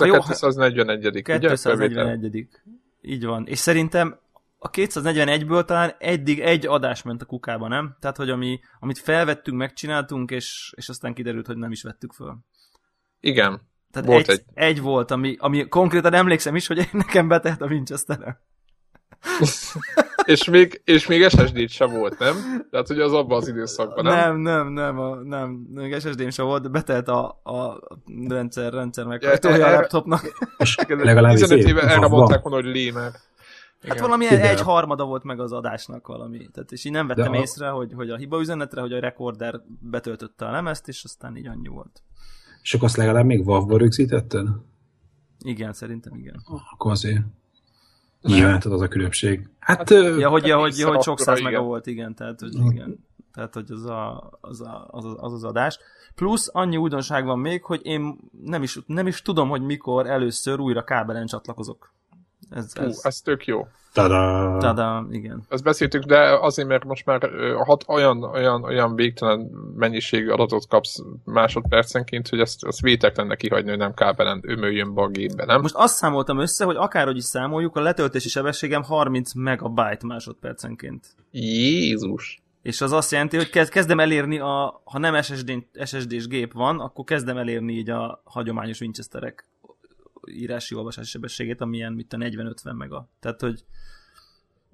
Az a 241 241 Így van. És szerintem a 241-ből talán eddig egy adás ment a kukába, nem? Tehát, hogy ami, amit felvettünk, megcsináltunk, és, és aztán kiderült, hogy nem is vettük föl. Igen. Tehát volt egy, egy... egy volt, ami, ami konkrétan emlékszem is, hogy nekem betett a winchester és, még, és még SSD-t sem volt, nem? Tehát, hogy az abban az időszakban, nem? Nem, nem, nem, a, nem még SSD-m sem volt, de betelt a, a rendszer, rendszer meg ja, a laptopnak. És legalább 15 éve erre mondták volna, hogy lémer. Hát valami egy harmada volt meg az adásnak valami. Tehát, és így nem vettem a... észre, hogy, hogy a hiba üzenetre, hogy a recorder betöltötte a lemezt, és aztán így annyi volt. És akkor azt legalább még WAV-ba rögzítetted? Igen, szerintem igen. Akkor azért. Nyilván az a különbség. Hát, hát ja, hogy, ja, hogy, ja, hogy sok száz mega volt, igen, tehát, hogy igen. Tehát, hogy az, a, az, a, az, az, az adás. Plusz annyi újdonság van még, hogy én nem is, nem is tudom, hogy mikor először újra kábelen csatlakozok. Ez, ez... Hú, ez tök jó. Tada! Tada, igen. Ezt beszéltük, de azért, mert most már hat, olyan, olyan, olyan végtelen mennyiségű adatot kapsz másodpercenként, hogy ezt, ezt vétetlennek kihagyni, hogy nem kábelen ömöljön be a gépbe, nem? Most azt számoltam össze, hogy akárhogy is számoljuk, a letöltési sebességem 30 megabyte másodpercenként. Jézus! És az azt jelenti, hogy kezdem elérni, a, ha nem SSD, SSD-s gép van, akkor kezdem elérni így a hagyományos Winchesterek írási olvasási sebességét, amilyen mit a 40-50 mega. Tehát, hogy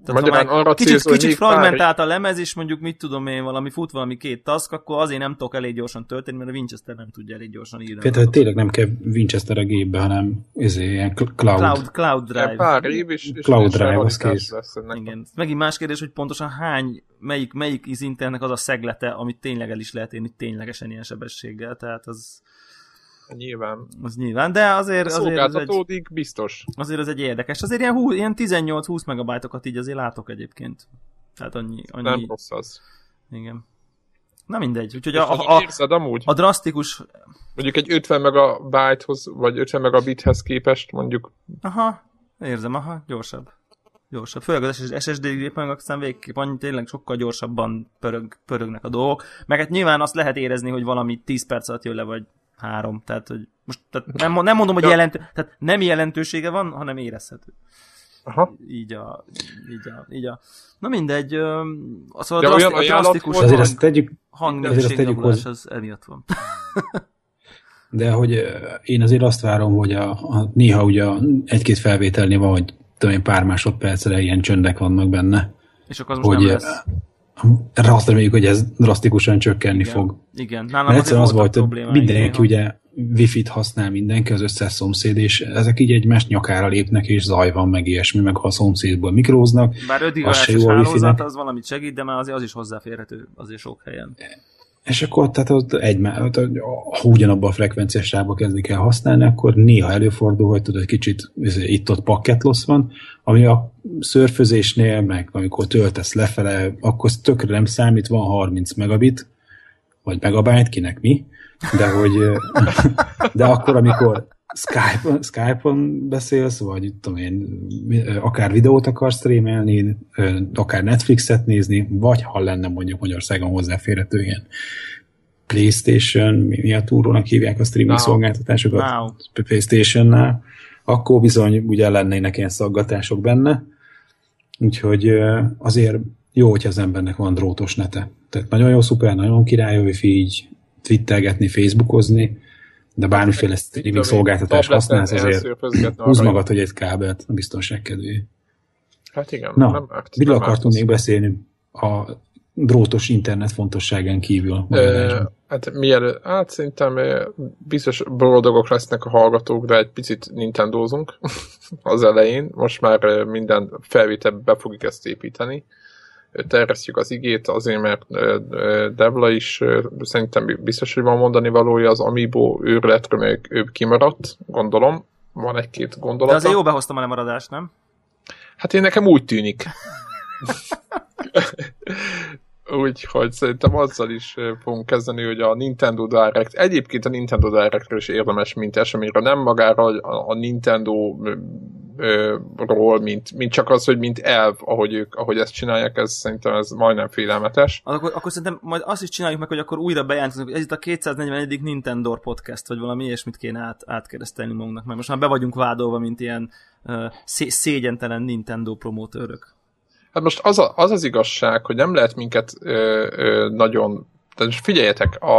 tehát Magyarán ha arra kicsit, célzó, kicsit fragmentált pár... a lemez, és mondjuk mit tudom én, valami fut valami két task, akkor azért nem tudok elég gyorsan tölteni, mert a Winchester nem tudja elég gyorsan írni. Tehát tényleg nem kell Winchester a gépbe, hanem ezért ilyen cloud. Cloud, cloud drive. Pár év is, és cloud drive, az kész. Lesz Igen. Megint más kérdés, hogy pontosan hány, melyik, melyik internet az a szeglete, amit tényleg el is lehet érni ténylegesen ilyen sebességgel, tehát az Nyilván. Az nyilván, de azért... azért az egy, biztos. Azért az egy érdekes. Azért ilyen, ilyen 18-20 megabájtokat így azért látok egyébként. Tehát annyi... annyi... Nem rossz az. Igen. Na mindegy. Úgyhogy a, a, a, érzed amúgy? a drasztikus... Mondjuk egy 50 megabájthoz, vagy 50 megabithez képest mondjuk... Aha, érzem, aha, gyorsabb. Gyorsabb. Főleg az SSD gépen, aztán végképp annyi, tényleg sokkal gyorsabban pörög, pörögnek a dolgok. Meg hát nyilván azt lehet érezni, hogy valami 10 perc alatt jön le, vagy három, tehát hogy most tehát nem, nem mondom, hogy jelentő, tehát nem jelentősége van, hanem érezhető. Aha. Így a, így a, így a, na mindegy, az szóval a, draszti, a drasztikus hang, azért tegyük hoz... az emiatt van. De hogy én azért azt várom, hogy a, a néha ugye egy-két felvételnél van, hogy tudom én, pár másodpercre ilyen csöndek vannak benne. És akkor az most hogy, nem lesz azt reméljük, hogy ez drasztikusan csökkenni Igen. fog. Igen, nálam Mert egyszerűen az volt, hogy mindenki ugye wifi-t használ mindenki, az összes szomszéd, és ezek így egymást nyakára lépnek, és zaj van, meg ilyesmi, meg ha a szomszédból mikróznak. Bár 5 az se jó a hálózat, az valamit segít, de már azért az is hozzáférhető azért sok helyen. És akkor tehát ott egy, ha ugyanabban a frekvenciásába kezdik el használni, akkor néha előfordul, hogy tudod, kicsit itt-ott pakketlosz van, ami a szörfözésnél, meg amikor töltesz lefele, akkor tökre nem számít, van 30 megabit, vagy megabyte, kinek mi, de hogy de akkor, amikor Skype-on, Skype-on beszélsz, vagy tudom én, akár videót akarsz streamelni, akár Netflixet nézni, vagy ha lenne mondjuk Magyarországon hozzáférhető ilyen PlayStation, mi a túrónak hívják a streaming no. szolgáltatásokat? No. PlayStation-nál, akkor bizony ugye lennének ilyen szaggatások benne, úgyhogy azért jó, hogyha az embernek van drótos nete. Tehát nagyon jó, szuper, nagyon király, hogy így twittelgetni, facebookozni, de bármiféle streaming szolgáltatás használsz, azért húz magad, hogy egy kábelt a biztonság kedvé. Hát igen. Na, nem, miről akartunk még beszélni a drótos internet fontosságán kívül? E, hát mielőtt, hát szerintem biztos boldogok lesznek a hallgatók, de egy picit nintendózunk az elején. Most már minden felvétel be fogjuk ezt építeni terjesztjük az igét, azért mert Devla is szerintem biztos, hogy van mondani valója az Amiibo őrületről, még ő kimaradt, gondolom. Van egy-két gondolat. De azért jó behoztam a lemaradást, nem? Hát én nekem úgy tűnik. Úgyhogy szerintem azzal is fogunk kezdeni, hogy a Nintendo Direct, egyébként a Nintendo Directről is érdemes, mint eseményre, nem magára a Nintendo ról, mint, mint csak az, hogy mint elv, ahogy ők, ahogy ezt csinálják, ez szerintem ez majdnem félelmetes. Akkor, akkor szerintem majd azt is csináljuk meg, hogy akkor újra bejelentkezünk, hogy ez itt a 241. Nintendo podcast, vagy valami ilyesmit kéne át, átkeresztelni magunknak, mert most már be vagyunk vádolva, mint ilyen uh, szé- szégyentelen Nintendo promotőrök. Hát most az, a, az az igazság, hogy nem lehet minket ö, ö, nagyon tehát figyeljetek, a,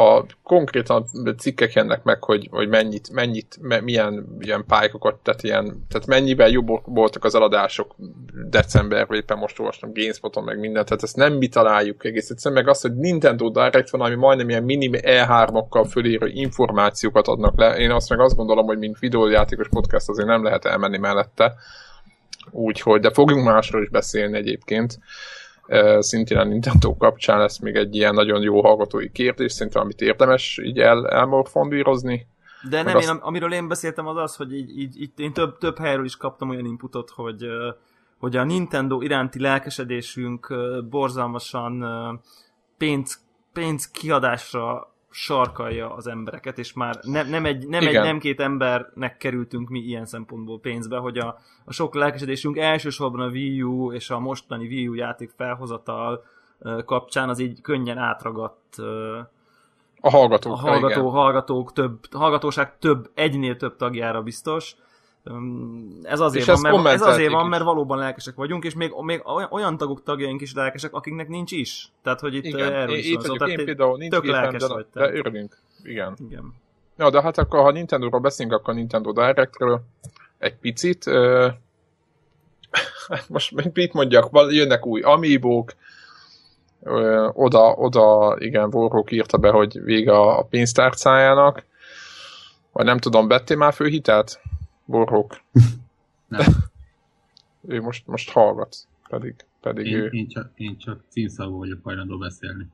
a konkrétan cikkek jönnek meg, hogy, hogy mennyit, mennyit me, milyen ilyen pályákat, tehát, ilyen, tehát mennyivel jobbak voltak az eladások decemberben, éppen most olvastam GameSpoton, meg mindent, tehát ezt nem mi találjuk egész egyszerűen, meg azt, hogy Nintendo Direct van, ami majdnem ilyen mini E3-okkal fölírő információkat adnak le. Én azt meg azt gondolom, hogy mint videójátékos podcast azért nem lehet elmenni mellette. Úgyhogy, de fogunk másról is beszélni egyébként szintén a Nintendo kapcsán lesz még egy ilyen nagyon jó hallgatói kérdés, szerintem amit érdemes így el, elmorfondírozni. De nem, azt... én, amiről én beszéltem az az, hogy így, így, így én több, több helyről is kaptam olyan inputot, hogy, hogy a Nintendo iránti lelkesedésünk borzalmasan pénz, pénz kiadásra sarkalja az embereket, és már ne, nem, egy, nem, egy, nem két embernek kerültünk mi ilyen szempontból pénzbe, hogy a, a sok lelkesedésünk elsősorban a Wii U és a mostani Wii U játék felhozatal kapcsán az így könnyen átragadt a hallgatók. A hallgató, igen. hallgatók több, hallgatóság több, egynél több tagjára biztos, ez azért, van, mert, ez azért van, mert valóban lelkesek vagyunk, és még, még olyan tagok tagjaink is lelkesek, akiknek nincs is. Tehát, hogy itt Igen, erről is van. Tehát én például nincs tök gépen, de, vagy de örülünk. Igen. Igen. Ja, de hát akkor, ha Nintendo-ról beszélünk, akkor Nintendo Directről egy picit. most mit mondjak, jönnek új amiibók, oda, oda, igen, Warhawk írta be, hogy vége a pénztárcájának, vagy nem tudom, bettél már főhitelt? Borhók. Nem. ő most, most hallgat, pedig, pedig én, ő... Én csak, én csak címszavú vagyok hajlandó beszélni.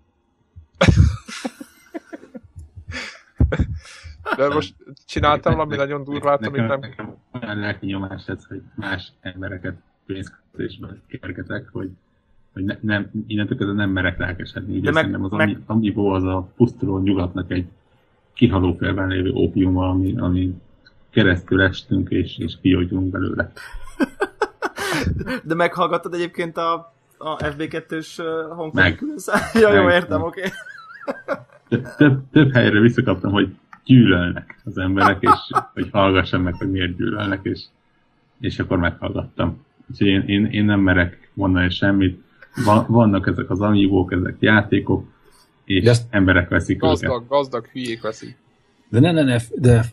De most csináltam valami nagyon durvát, amit nem... Nekem olyan lelki nyomás ez, hogy más embereket pénzkötésbe kergetek, hogy, hogy ne, nem, innentől kezdve nem merek lelkesedni. Ugye meg, az meg... Amiibo az a pusztuló nyugatnak egy kihaló félben lévő ópiuma, ami, ami keresztül estünk, és, és kijógyunk belőle. De meghallgattad egyébként a, a FB2-s Hongkong Meg. Ja, jó, értem, oké. Okay. Több, több helyre visszakaptam, hogy gyűlölnek az emberek, és hogy hallgassam meg, hogy miért gyűlölnek, és, és akkor meghallgattam. Úgyhogy én, én, én nem merek mondani semmit. Vannak ezek az amívók, ezek játékok, és de emberek veszik gazdag, őket. Gazdag hülyék veszik. De ne, ne, ne, de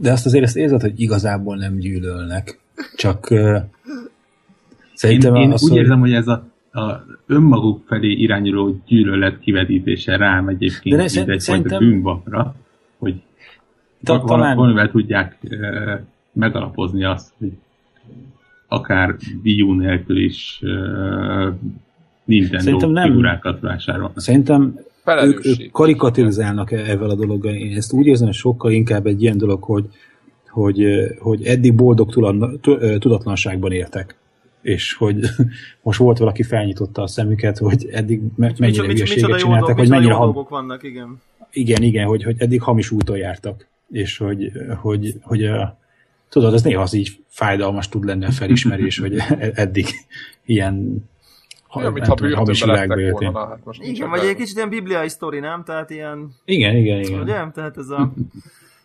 de azt azért ezt érzed, hogy igazából nem gyűlölnek. Csak uh, szerintem én, én az, úgy hogy... érzem, hogy ez a, a önmaguk felé irányuló gyűlölet kivetítése rám egyébként De ne, egy szerintem... bűnbakra, hogy Ta, val- talán... valamivel tudják uh, megalapozni azt, hogy akár Wii nélkül is uh, Nintendo nem, figurákat vásárolnak. Szerintem ők, ők karikaturizálnak ezzel a dologgal. Én ezt úgy érzem, hogy sokkal inkább egy ilyen dolog, hogy, hogy, hogy eddig boldog tudatlanságban éltek és hogy most volt valaki felnyitotta a szemüket, hogy eddig me- mennyire hülyeséget csináltak, hogy mennyire ham... vannak, igen. Igen, igen, hogy, hogy eddig hamis úton jártak, és hogy, hogy, hogy a, tudod, az néha az így fájdalmas tud lenni a felismerés, hogy eddig ilyen ha, ja, mintha hamis világba jöttél. Hát most igen, vagy egy kicsit ilyen bibliai sztori, nem? Tehát ilyen... Igen, igen, igen. Ugye? Tehát ez a...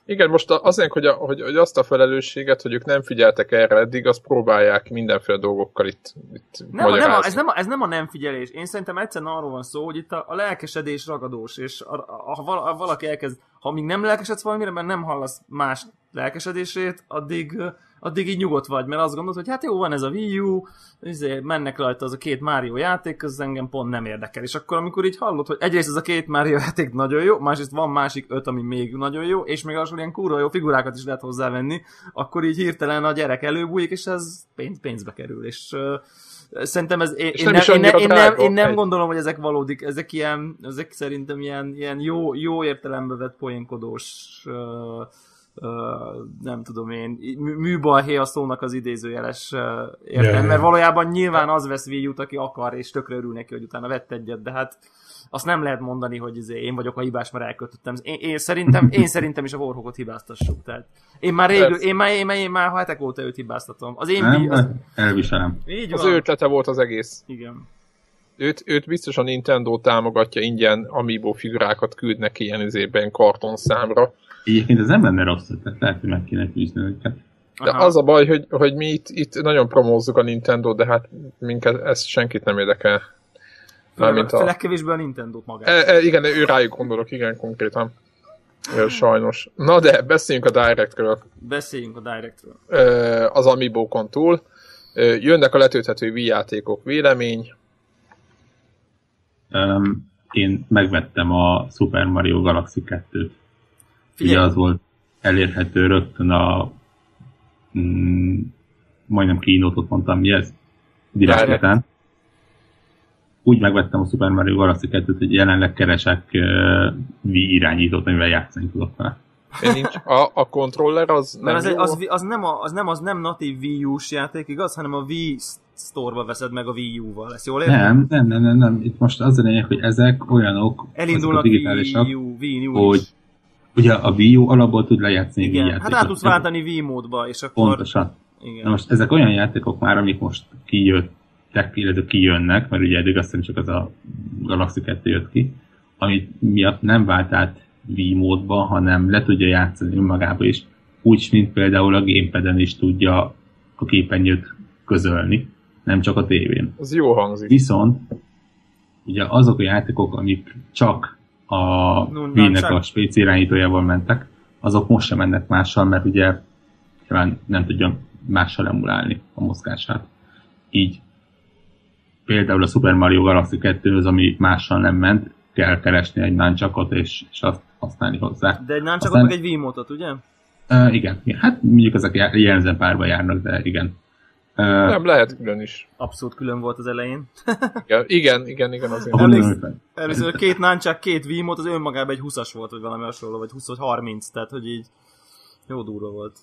Igen, most azért, hogy, a, hogy, hogy azt a felelősséget, hogy ők nem figyeltek erre eddig, azt próbálják mindenféle dolgokkal itt, itt nem, nem a, ez, nem a, ez nem a nem figyelés. Én szerintem egyszerűen arról van szó, hogy itt a, a lelkesedés ragadós, és a, a, a, valaki elkezd, ha még nem lelkesedsz valamire, mert nem hallasz más lelkesedését, addig addig így nyugodt vagy, mert azt gondolod, hogy hát jó, van ez a Wii U, izé, mennek rajta az a két Mario játék, az engem pont nem érdekel. És akkor, amikor így hallod, hogy egyrészt ez a két Mario játék nagyon jó, másrészt van másik öt, ami még nagyon jó, és még az ilyen kurva jó figurákat is lehet hozzávenni, akkor így hirtelen a gyerek előbújik, és ez pénz, pénzbe kerül. És uh, Szerintem ez, én, én, nem, én, ne, én, nem, én nem gondolom, hogy ezek valódik, ezek ilyen, ezek szerintem ilyen, ilyen jó, jó értelembe vett poénkodós uh, nem tudom én, műbalhé a szónak az idézőjeles értem, mert valójában nyilván az vesz Wii aki akar, és tökre örül neki, hogy utána vett egyet, de hát azt nem lehet mondani, hogy izé, én vagyok a hibás, mert elkötöttem. Én, én, szerintem, én szerintem is a Warhawkot hibáztassuk. Tehát én már rég, én már, én, már, én már hetek óta őt hibáztatom. Az én nem, az, elviselem. Így az van. ő ötlete volt az egész. Igen. Őt, őt biztos a Nintendo támogatja, ingyen Amiibo figurákat küldnek ilyen üzében kartonszámra. Egyébként ez nem lenne rossz, tehát lehet, hogy meg kéne fűzni őket. De Aha. az a baj, hogy, hogy mi itt, itt nagyon promózzuk a Nintendo, de hát minket ezt senkit nem érdekel. Mármint a... Legkevésbé a Nintendo-t magát. E, e, igen, ő rájuk gondolok, igen, konkrétan. Sajnos. Na de, beszéljünk a Directről. Beszéljünk a Directről. Az Amiibo-kon túl. Jönnek a letölthető Wii játékok vélemény. Um, én megvettem a Super Mario Galaxy 2-t. Ugye az volt elérhető rögtön a mm, majdnem kínótot mondtam, mi ez? Direkt Úgy megvettem a Super Mario Galaxy 2-t, hogy jelenleg keresek uh, Wii irányítót, amivel játszani tudok vele. Nincs. A, a controller az nem az, az, az, nem a, az, nem az nem natív Wii U-s játék, igaz? Hanem a Wii Store-ba veszed meg a Wii U-val. Ezt jól értem? Nem, nem, nem, nem, nem. Itt most az a lényeg, hogy ezek olyanok, Elindulnak a Wii U, Wii U hogy ugye a Wii U alapból tud lejátszani Igen, Wii hát át tudsz váltani Wii módba, és akkor... Pontosan. Igen. Na most ezek olyan játékok már, amik most kijöttek, illetve kijönnek, mert ugye eddig azt hiszem csak az a Galaxy 2 jött ki, amit miatt nem vált át Wii módba, hanem le tudja játszani önmagába is, úgy, mint például a gamepad is tudja a képernyőt közölni, nem csak a tévén. Az jó hangzik. Viszont ugye azok a játékok, amik csak a Wii-nek a spéc irányítójával mentek, azok most sem mennek mással, mert ugye nem tudja mással emulálni a mozgását. Így például a Super Mario Galaxy 2 az, ami mással nem ment, kell keresni egy nunchuckot és, és azt használni hozzá. De egy nunchuckot Aztán... meg egy Wiimotot, ugye? Uh, igen. Hát mondjuk ezek jellemzően párba járnak, de igen. Uh, nem, lehet külön is. Abszolút külön volt az elején. igen, igen, igen, igen azért. Először két nunchuck, két Wiimote, az önmagában egy 20-as volt, vagy valami hasonló, vagy 20 30, tehát hogy így jó durva volt.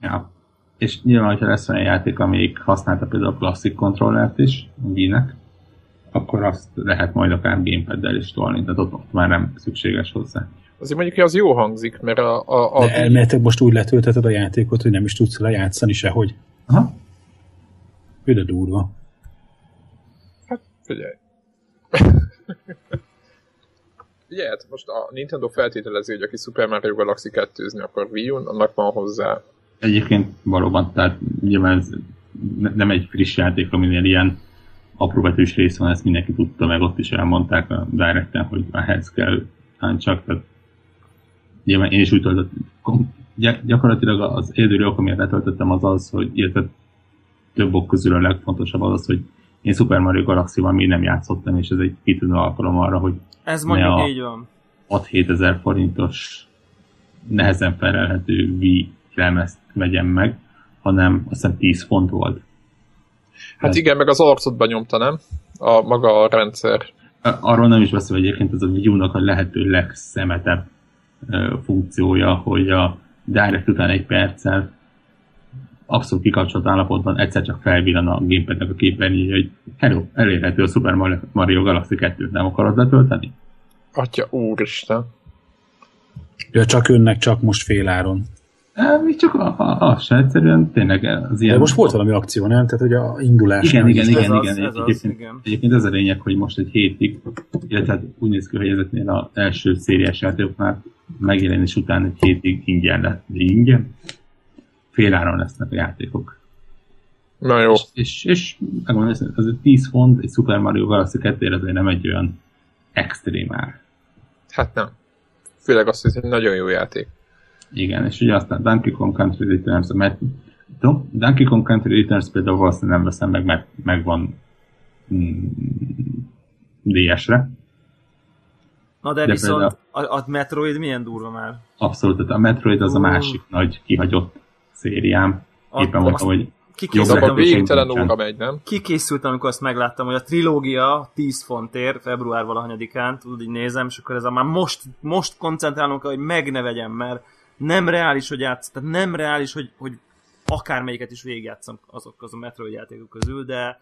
Ja. És nyilván, hogyha lesz olyan játék, amelyik használta például a klasszik kontrollert is, Wii-nek, akkor azt lehet majd akár gamepaddel is tolni, tehát ott, ott már nem szükséges hozzá. Azért mondjuk, hogy az jó hangzik, mert a... a, a De elméletek most úgy letölteted a játékot, hogy nem is tudsz lejátszani sehogy. Aha. Üde durva. Hát, figyelj. Figyelj, hát most a Nintendo feltételezi, hogy aki Super Mario Galaxy 2-zni akar Wii U-n, annak van hozzá. Egyébként valóban, tehát nyilván ez nem egy friss játék, aminél ilyen apróbetűs rész van, ezt mindenki tudta, meg ott is elmondták a directen, hogy ehhez kell csak, tehát nyilván én is úgy töltöttem, gyakorlatilag az érdőri ok, amiért letöltöttem az az, hogy illetve több ok közül a legfontosabb az az, hogy én Super Mario Galaxy-val még nem játszottam, és ez egy kitűnő alkalom arra, hogy ez mondjuk így van. 6-7 ezer forintos nehezen felelhető Wii lemezt vegyem meg, hanem azt hiszem 10 font volt. Hát igen, meg az arcodban nyomta, nem? A maga a rendszer. Arról nem is beszél, egyébként ez a view a lehető legszemetebb funkciója, hogy a direct után egy perccel abszolút kikapcsolt állapotban egyszer csak felvillan a gamepadnek a képernyője, hogy hello, elérhető a Super Mario Galaxy 2-t, nem akarod letölteni? Atya úristen. Ja, csak önnek csak most féláron. Mi csak az se egyszerűen tényleg az ilyen... De most volt valami akció, nem? Tehát, hogy a indulás... Igen, igen, igen, igen, igen. Egyébként, az, igen. Egyébként ez a lényeg, hogy most egy hétig, illetve hát úgy néz ki, hogy ezeknél az első szériás játékoknál megjelenés után egy hétig ingyen lett. De ingyen? Féláron lesznek a játékok. Na jó. És, és, és megmondom, ez, az 10 font egy Super Mario Galaxy 2 azért nem egy olyan extrém ár. Hát nem. Főleg azt, hogy ez egy nagyon jó játék. Igen, és ugye aztán Donkey Kong Country Returns, mert Donkey Kong Country Returns például valószínűleg nem veszem meg, mert megvan mm, DS-re. Na de, de viszont például, a, a Metroid milyen durva már? Abszolút, tehát a Metroid az uh. a másik nagy kihagyott szériám. Éppen mondtam, hogy Kikészültem, végtelen óra megy, nem? Kikészültem, amikor azt megláttam, hogy a trilógia 10 fontért, február valahanyadikán, tudod, így nézem, és akkor ez a már most, most koncentrálunk, hogy meg ne vegyem, mert nem reális, hogy játsz, tehát nem reális, hogy, hogy akármelyiket is végigjátszom azok az a Metroid játékok közül, de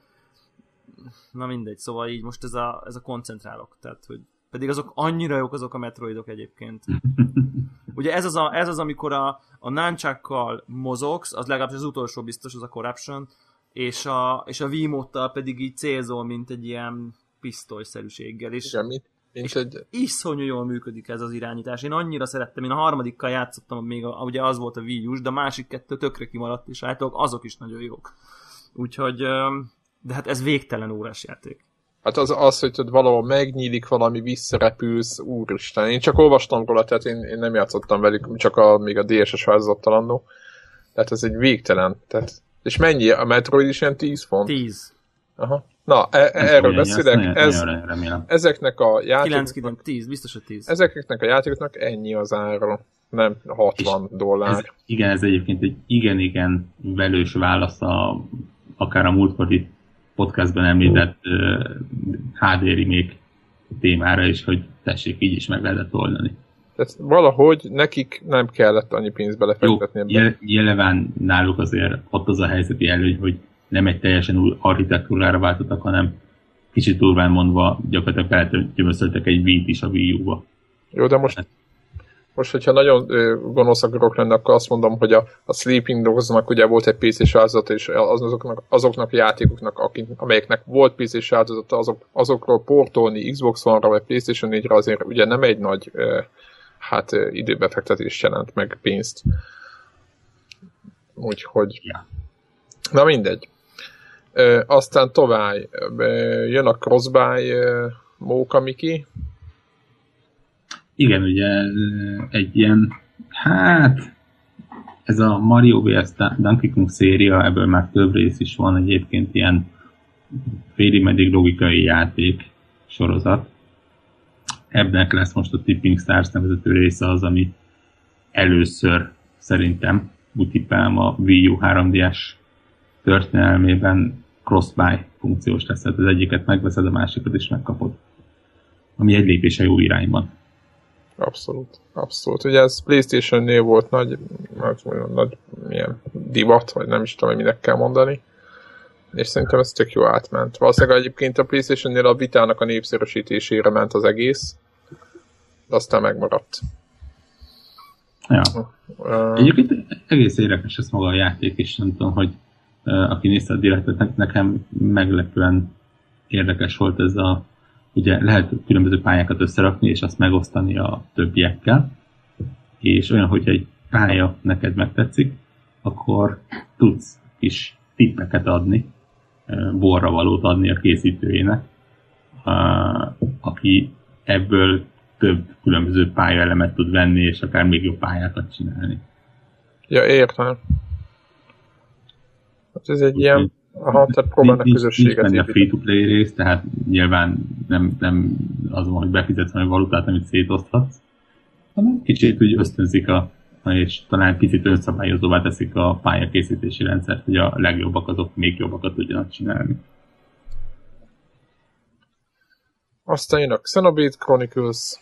na mindegy, szóval így most ez a, ez a koncentrálok, tehát hogy Pedig azok annyira jók azok a Metroidok egyébként. Ugye ez az, a, ez az amikor a, a náncsákkal mozogsz, az legalábbis az utolsó biztos, az a Corruption, és a, és a Wiimote-tal pedig így célzol, mint egy ilyen pisztolyszerűséggel. És, Igen, mint, mint és egy... iszonyú jól működik ez az irányítás. Én annyira szerettem, én a harmadikkal játszottam, még a, ugye az volt a Wii U-s, de a másik kettő tökre kimaradt, és általában azok is nagyon jók. Úgyhogy, de hát ez végtelen órás játék. Hát az, az hogy tudod, valahol megnyílik valami, visszarepülsz, úristen. Én csak olvastam róla, tehát én, én nem játszottam velük, csak a, még a DSS változattal annó. Tehát ez egy végtelen. Tehát, és mennyi? A Metroid is ilyen 10 font? 10. Aha. Na, e- erről beszélek. Ez, ezeknek a játékoknak... 10, biztos, hogy 10. Ezeknek a játékoknak ennyi az ára, nem 60 és dollár. Ez, igen, ez egyébként egy igen-igen velős válasz a, akár a múltkori podcastben említett uh, HD remake témára is, hogy tessék, így is meg lehetett oldani. Tehát valahogy nekik nem kellett annyi pénzt belefektetni Jó, ebben. Nyilván náluk azért ott az a helyzeti előny, hogy nem egy teljesen új architektúrára váltottak, hanem kicsit durván mondva gyakorlatilag feltömöszöltek egy Wii-t is a Wii U-ba. Jó, de most, most hogyha nagyon gonosz akarok lenni, akkor azt mondom, hogy a, a Sleeping Dogs-nak ugye volt egy PC-s változat, és azoknak, azoknak a játékoknak, akik, amelyeknek volt PC-s változata, azok, azokról portolni Xbox One-ra vagy PlayStation 4-re azért ugye nem egy nagy hát időbefektetést jelent, meg pénzt. Úgyhogy... Ja. Na mindegy. Ö, aztán tovább jön a Crossbuy Móka Miki. Igen, ugye egy ilyen, hát ez a Mario vs. Donkey Kong széria, ebből már több rész is van egyébként ilyen félig meddig logikai játék sorozat. Ebben lesz most a Tipping Stars nevezető része az, ami először szerintem úgy a Wii U 3DS történelmében cross-buy funkciós lesz, tehát az egyiket megveszed, a másikat is megkapod. Ami egy lépése jó irányban. Abszolút, abszolút. Ugye ez Playstation-nél volt nagy, nagy, nagy milyen divat, vagy nem is tudom, hogy minek kell mondani. És szerintem ez tök jó átment. Valószínűleg egyébként a Playstation-nél a vitának a népszerűsítésére ment az egész, de aztán megmaradt. Ja. Uh, Egyébként egész érdekes ez maga a játék, és nem tudom, hogy aki nézte a direktet, nekem meglepően érdekes volt ez a, ugye lehet különböző pályákat összerakni, és azt megosztani a többiekkel, és olyan, hogy egy pálya neked megtetszik, akkor tudsz is tippeket adni, borra valót adni a készítőjének, aki ebből több különböző pályaelemet tud venni, és akár még jobb pályákat csinálni. Ja, értem. Hát ez egy ilyen, aha, tehát próbálnak közösséget építeni. a free-to-play rész, tehát nyilván nem, nem az van, hogy befizetsz a valutát, amit szétoszthatsz, hanem kicsit úgy ösztönzik a és talán picit önszabályozóvá teszik a pályakészítési rendszert, hogy a legjobbak azok még jobbakat tudjanak csinálni. Aztán jön a Xenoblade Chronicles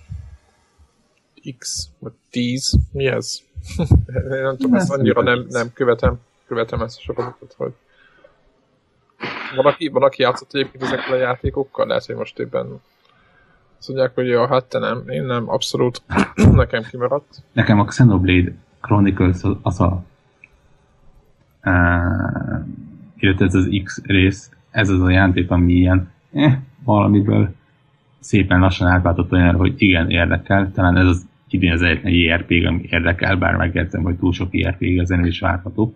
X, vagy 10, mi ez? Én nem tudom, ezt annyira nem, nem követem követem ezt a sorozatot, hogy van aki, van, aki játszott egyébként ezekkel a játékokkal, lehet, hogy most éppen azt mondják, hogy jó, hát te nem, én nem, abszolút nekem kimaradt. Nekem a Xenoblade Chronicles az a uh, illetve ez az X rész, ez az a játék, ami ilyen eh, valamiből szépen lassan átváltott olyan, hogy igen, érdekel. Talán ez az idén az egyetlen IRP, ami érdekel, bár megértem, hogy túl sok IRP ezen is várható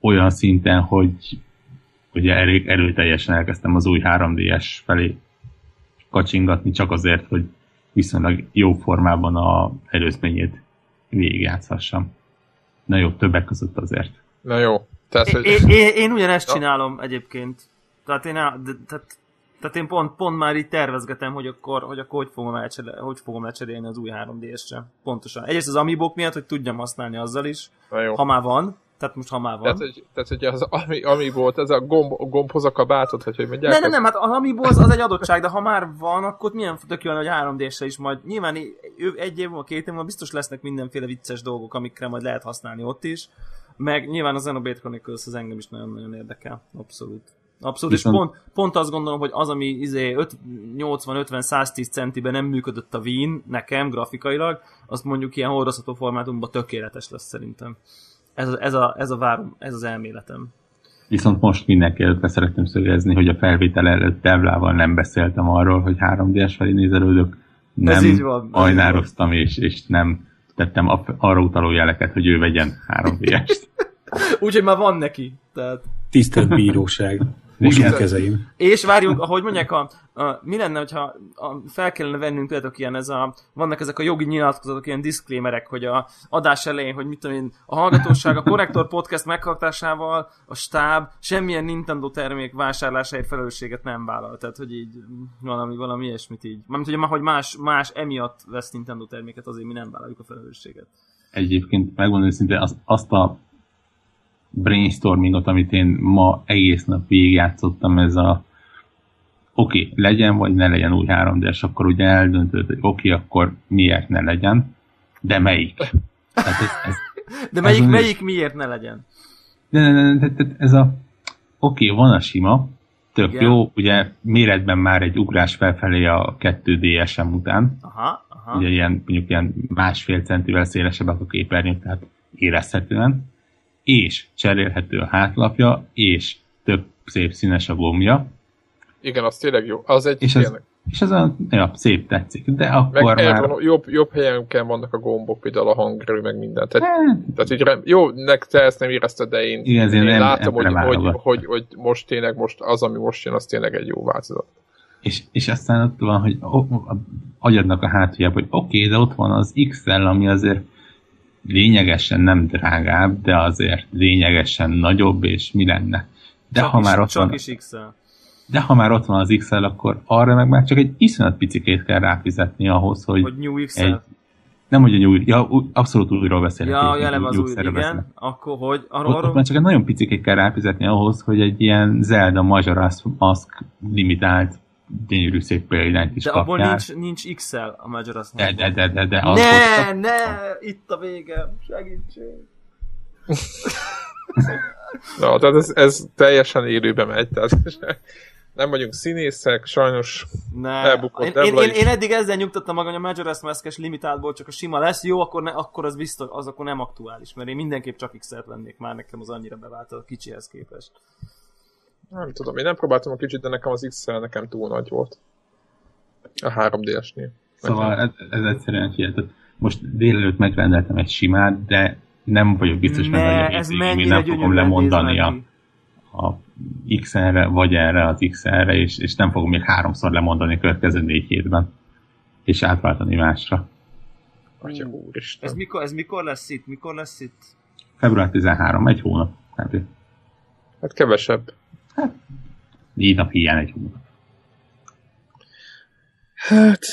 olyan szinten, hogy ugye elég erőteljesen elkezdtem az új 3DS felé kacsingatni, csak azért, hogy viszonylag jó formában a előzményét végigjátszhassam. Na jó, többek között azért. Na jó. Tehát, hogy... én, én, én ugyanezt csinálom egyébként. Tehát én, de, tehát, tehát én pont, pont már így tervezgetem, hogy akkor, hogy akkor hogy fogom, elcserélni, hogy fogom lecserélni az új 3DS-re. Pontosan. Egyrészt az Amibok miatt, hogy tudjam használni azzal is, ha már van. Tehát most ha már van. Tehát, hogy, tehát, hogy az, ami, ami volt, ez a gomb, gombhoz a kabátot, hogy hogy mondják? Nem, nem, nem, hát az ami az, az egy adottság, de ha már van, akkor milyen tök jó, hogy 3 d is majd nyilván egy év múlva, két év múlva biztos lesznek mindenféle vicces dolgok, amikre majd lehet használni ott is. Meg nyilván az Xenoblade Chronicles az engem is nagyon-nagyon érdekel, abszolút. Abszolút, Viszont... és pont, pont azt gondolom, hogy az, ami izé 80-50-110 centiben nem működött a Wien, nekem grafikailag, azt mondjuk ilyen hordozható formátumban tökéletes lesz szerintem. Ez, a, ez, a, ez, a várom, ez az elméletem. Viszont most mindenki előtt szeretném szögezni, hogy a felvétel előtt Devlával nem beszéltem arról, hogy 3D-es felé nézelődök. Nem Ez ajnároztam, és, és nem tettem arra utaló jeleket, hogy ő vegyen 3D-est. Úgyhogy már van neki. Tehát... Tisztelt bíróság. Most a kezeim. És várjunk, ahogy mondják, a, a, mi lenne, hogyha a, fel kellene vennünk, tudjátok, ilyen ez a, vannak ezek a jogi nyilatkozatok, ilyen disclaimerek, hogy a adás elején, hogy mit tudom én, a hallgatóság a Korrektor Podcast meghallgatásával a stáb semmilyen Nintendo termék vásárlásáért felelősséget nem vállal. Tehát, hogy így valami, valami ilyesmit így. Mármint, hogy, hogy más, más emiatt vesz Nintendo terméket, azért mi nem vállaljuk a felelősséget. Egyébként megmondom őszintén, azt, azt a brainstormingot, amit én ma egész nap végigjátszottam, ez a oké, okay, legyen vagy ne legyen új 3 d akkor ugye eldöntött, hogy oké, okay, akkor miért ne legyen, de melyik? Tehát ez, ez, de melyik, ez melyik miért ne legyen? De, de, de, de, de ez a oké, okay, van a sima, tök Igen. jó, ugye méretben már egy ugrás felfelé a 2 DSM után. Aha, aha. Ugye ilyen, mondjuk ilyen másfél centivel szélesebbek a képernyők, tehát érezhetően és cserélhető a hátlapja, és több szép színes a gombja. Igen, az tényleg jó. Az egy és tényleg. és ez a, ja, szép tetszik, de akkor meg már... Van, jobb, jobb helyen vannak a gombok, például a hangerő, meg minden. Tehát, hát. tehát így rem, jó, nek te ezt nem érezted, de én, Igen, én, én látom, hogy, hogy, hogy, hogy, most tényleg most az, ami most jön, az tényleg egy jó változat. És, és aztán ott van, hogy agyadnak a hátuljába, hogy oké, okay, de ott van az XL, ami azért lényegesen nem drágább, de azért lényegesen nagyobb, és mi lenne. De csak ha is, már ott csak van, is XL. De ha már ott van az XL, akkor arra meg már csak egy iszonyat picikét kell ráfizetni ahhoz, hogy, hogy New XL. Egy, nem, hogy a új, ja, abszolút újról beszélek. Ja, jelem az új, igen, beszélek. akkor hogy? Arról, ott, ott már csak egy nagyon picikét kell ráfizetni ahhoz, hogy egy ilyen Zelda Majora's Mask limitált gyönyörű szép példányt is De abból nincs, nincs XL a Majora's De, de, de, de, de. Ne, ne, itt a vége, segítség. Na, tehát ez, ez teljesen élőbe megy, tehát nem vagyunk színészek, sajnos ne. elbukott én, én, én, én, eddig ezzel nyugtattam magam, hogy a Majora's Mask-es limitáltból csak a sima lesz, jó, akkor, ne, akkor az biztos, az akkor nem aktuális, mert én mindenképp csak X-et vennék már, nekem az annyira bevált a kicsihez képest. Nem tudom, én nem próbáltam a kicsit, de nekem az x nekem túl nagy volt. A 3DS-nél. Szóval ez, ez egyszerűen hihetetlen. Most délelőtt megrendeltem egy simát, de nem vagyok biztos benne, hogy ez még nem fogom lemondani a, a XR-re, vagy erre az XR-re, és, és nem fogom még háromszor lemondani a következő négy hétben, és átváltani másra. Atya úristen. Ez mikor, ez mikor lesz itt? Mikor lesz itt? Február 13, egy hónap. Hát kevesebb. Hát, négy nap hiány egy hónap. Hát...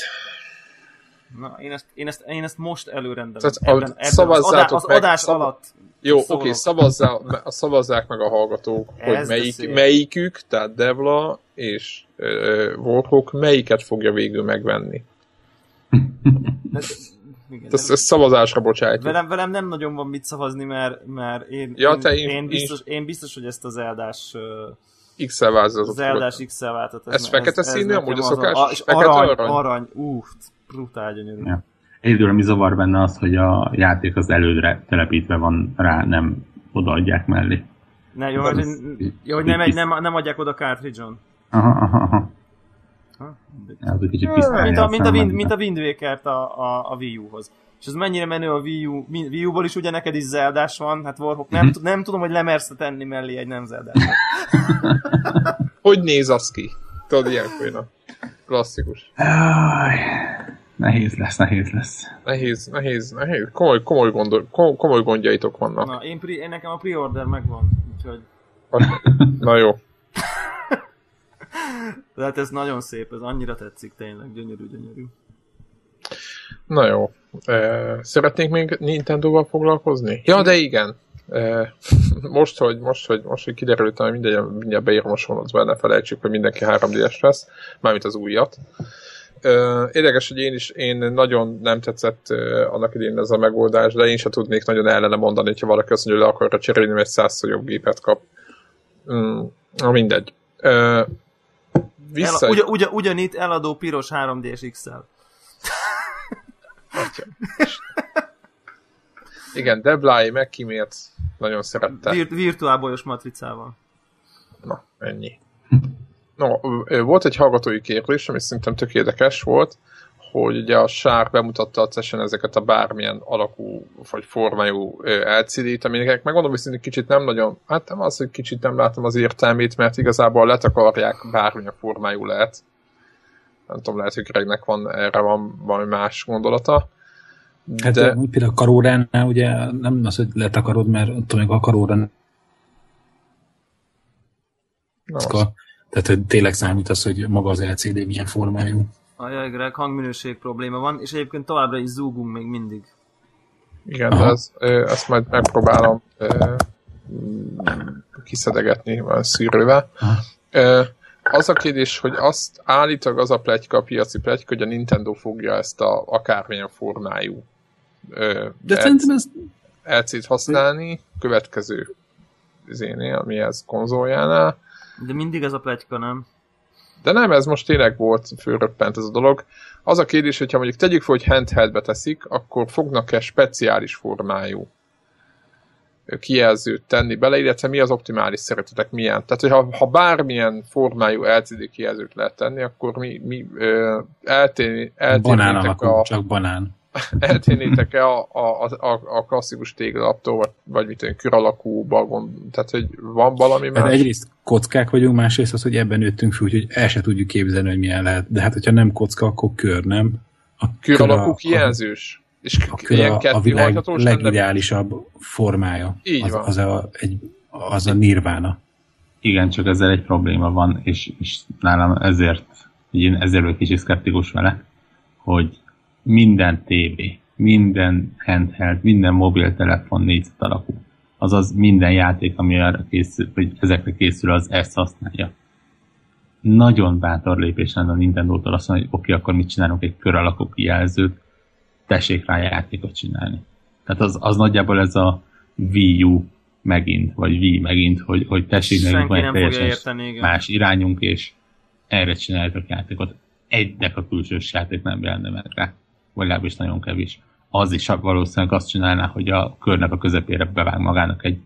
Na, én ezt, én ezt, én ezt most előrendelem. Tehát ebben, ebben az, adá, az adás szav... alatt. Jó, oké, okay, szavazzá, szavazzák meg a hallgatók, Ez hogy melyik, melyikük, tehát Devla és uh, Warhawk melyiket fogja végül megvenni. Hát, igen, ezt, ezt szavazásra bocsájtjuk. Velem, velem nem nagyon van mit szavazni, mert, mert én, ja, én, te én, én, biztos, én biztos, hogy ezt az eldás XL változatot. Az eldás XL változatot. Ez, ez fekete ez, színű, amúgy a szokás? A, és fekete arany, arany, arany, uff, brutál gyönyörű. Ja. Egyedül ami zavar benne az, hogy a játék az elődre telepítve van rá, nem odaadják mellé. Ne, jó, hogy, jó, hogy nem, egy, nem, nem adják oda cartridge-on. Aha, aha, aha. Ha? Ez egy kicsit mint, a, mint, a Wind, mint a Wind Waker-t a, a, a Wii U-hoz. És ez mennyire menő a Wii, U, Wii U-ból is ugye neked is zeldás van, hát Warhawk, nem, mm-hmm. nem tudom, hogy lemersz tenni mellé egy nem zeldás. hogy néz az ki? Tudod, ilyenkor jön a klasszikus. Nehéz lesz, nehéz lesz. Nehéz, nehéz, nehéz. Komoly, komoly, gondol, komoly gondjaitok vannak. Na, én, pri, én nekem a pre-order megvan, úgyhogy... Na jó. De hát ez nagyon szép, ez annyira tetszik tényleg, gyönyörű, gyönyörű. Na jó. Szeretnénk még Nintendo-val foglalkozni? Ja, de igen. Most, hogy, most, hogy, most, hogy kiderült, hogy mindegy, mindjárt beírom a sonocba, ne felejtsük, hogy mindenki 3D-es lesz, mármint az újat. Érdekes, hogy én is, én nagyon nem tetszett annak idén ez a megoldás, de én sem tudnék nagyon ellene mondani, hogyha valaki azt mondja, hogy le akarra cserélni, egy százszor jobb gépet kap. Mm, mindegy Ö, vissza... El, ugyan, ugyan, ugyanitt eladó piros 3D-s XL. Igen, Deblai megkímélt, nagyon szerette. Virt, virtuál bolyos matricával. Na, ennyi. No, volt egy hallgatói kérdés, ami szerintem tök érdekes volt, hogy ugye a sár bemutatta a CESen ezeket a bármilyen alakú vagy formájú LCD-t, aminek megmondom, hogy kicsit nem nagyon, hát nem az, hogy kicsit nem látom az értelmét, mert igazából letakarják bármilyen formájú lehet. Nem tudom, lehet, hogy Gregnek van erre van valami más gondolata. Hát de... például a karóránál ugye nem az, hogy letakarod, mert tudom, a karórán tehát, hogy tényleg számít az, hogy maga az LCD milyen formájú. Ajaj, Greg, hangminőség probléma van, és egyébként továbbra is zúgunk még mindig. Igen, Aha. de ez, ezt majd megpróbálom kiszedegetni a szűrővel. Aha. Az a kérdés, hogy azt állítólag az a pletyka, a piaci pletyka, hogy a Nintendo fogja ezt a akármilyen formájú de szerintem ez... LC-t használni, következő zénél, ami ez konzoljánál. De mindig ez a pletyka, nem? De nem, ez most tényleg volt, fölröppent ez a dolog. Az a kérdés, hogyha mondjuk tegyük fel, hogy handheldbe teszik, akkor fognak-e speciális formájú kijelzőt tenni bele, illetve mi az optimális szeretetek milyen. Tehát, hogyha ha bármilyen formájú LCD kijelzőt lehet tenni, akkor mi, mi ö, eltén, banán alakú, a... csak banán. eltérnétek-e a, a, a, a klasszikus téglalaptól, vagy, vagy mit tudom, kör alakú bagon, tehát hogy van valami más? Hát egyrészt kockák vagyunk, másrészt az, hogy ebben nőttünk fel, úgyhogy el se tudjuk képzelni, hogy milyen lehet. De hát, hogyha nem kocka, akkor kör, nem? A kör, kör alakú kijelzős? És a kör ilyen a, a világ legideálisabb formája. Így az, van. Az a, egy, az a nirvána. Igen, csak ezzel egy probléma van, és, és nálam ezért, én ezért vagyok kicsit szkeptikus vele, hogy minden TV, minden handheld, minden mobiltelefon négyzet alakú. Azaz minden játék, ami arra készül, vagy ezekre készül, az ezt használja. Nagyon bátor lépés lenne a Nintendo-tól azt mondani, hogy oké, okay, akkor mit csinálunk egy kör alakú kijelzőt, tessék rá játékot csinálni. Tehát az, az nagyjából ez a Wii U megint, vagy Wii megint, hogy, hogy tessék nekünk van egy teljesen érteni, más irányunk, és erre csináljátok játékot. Egynek a külsős játék nem jelenne meg rá vagy legalábbis nagyon kevés. Az is valószínűleg azt csinálná, hogy a körnek a közepére bevág magának egy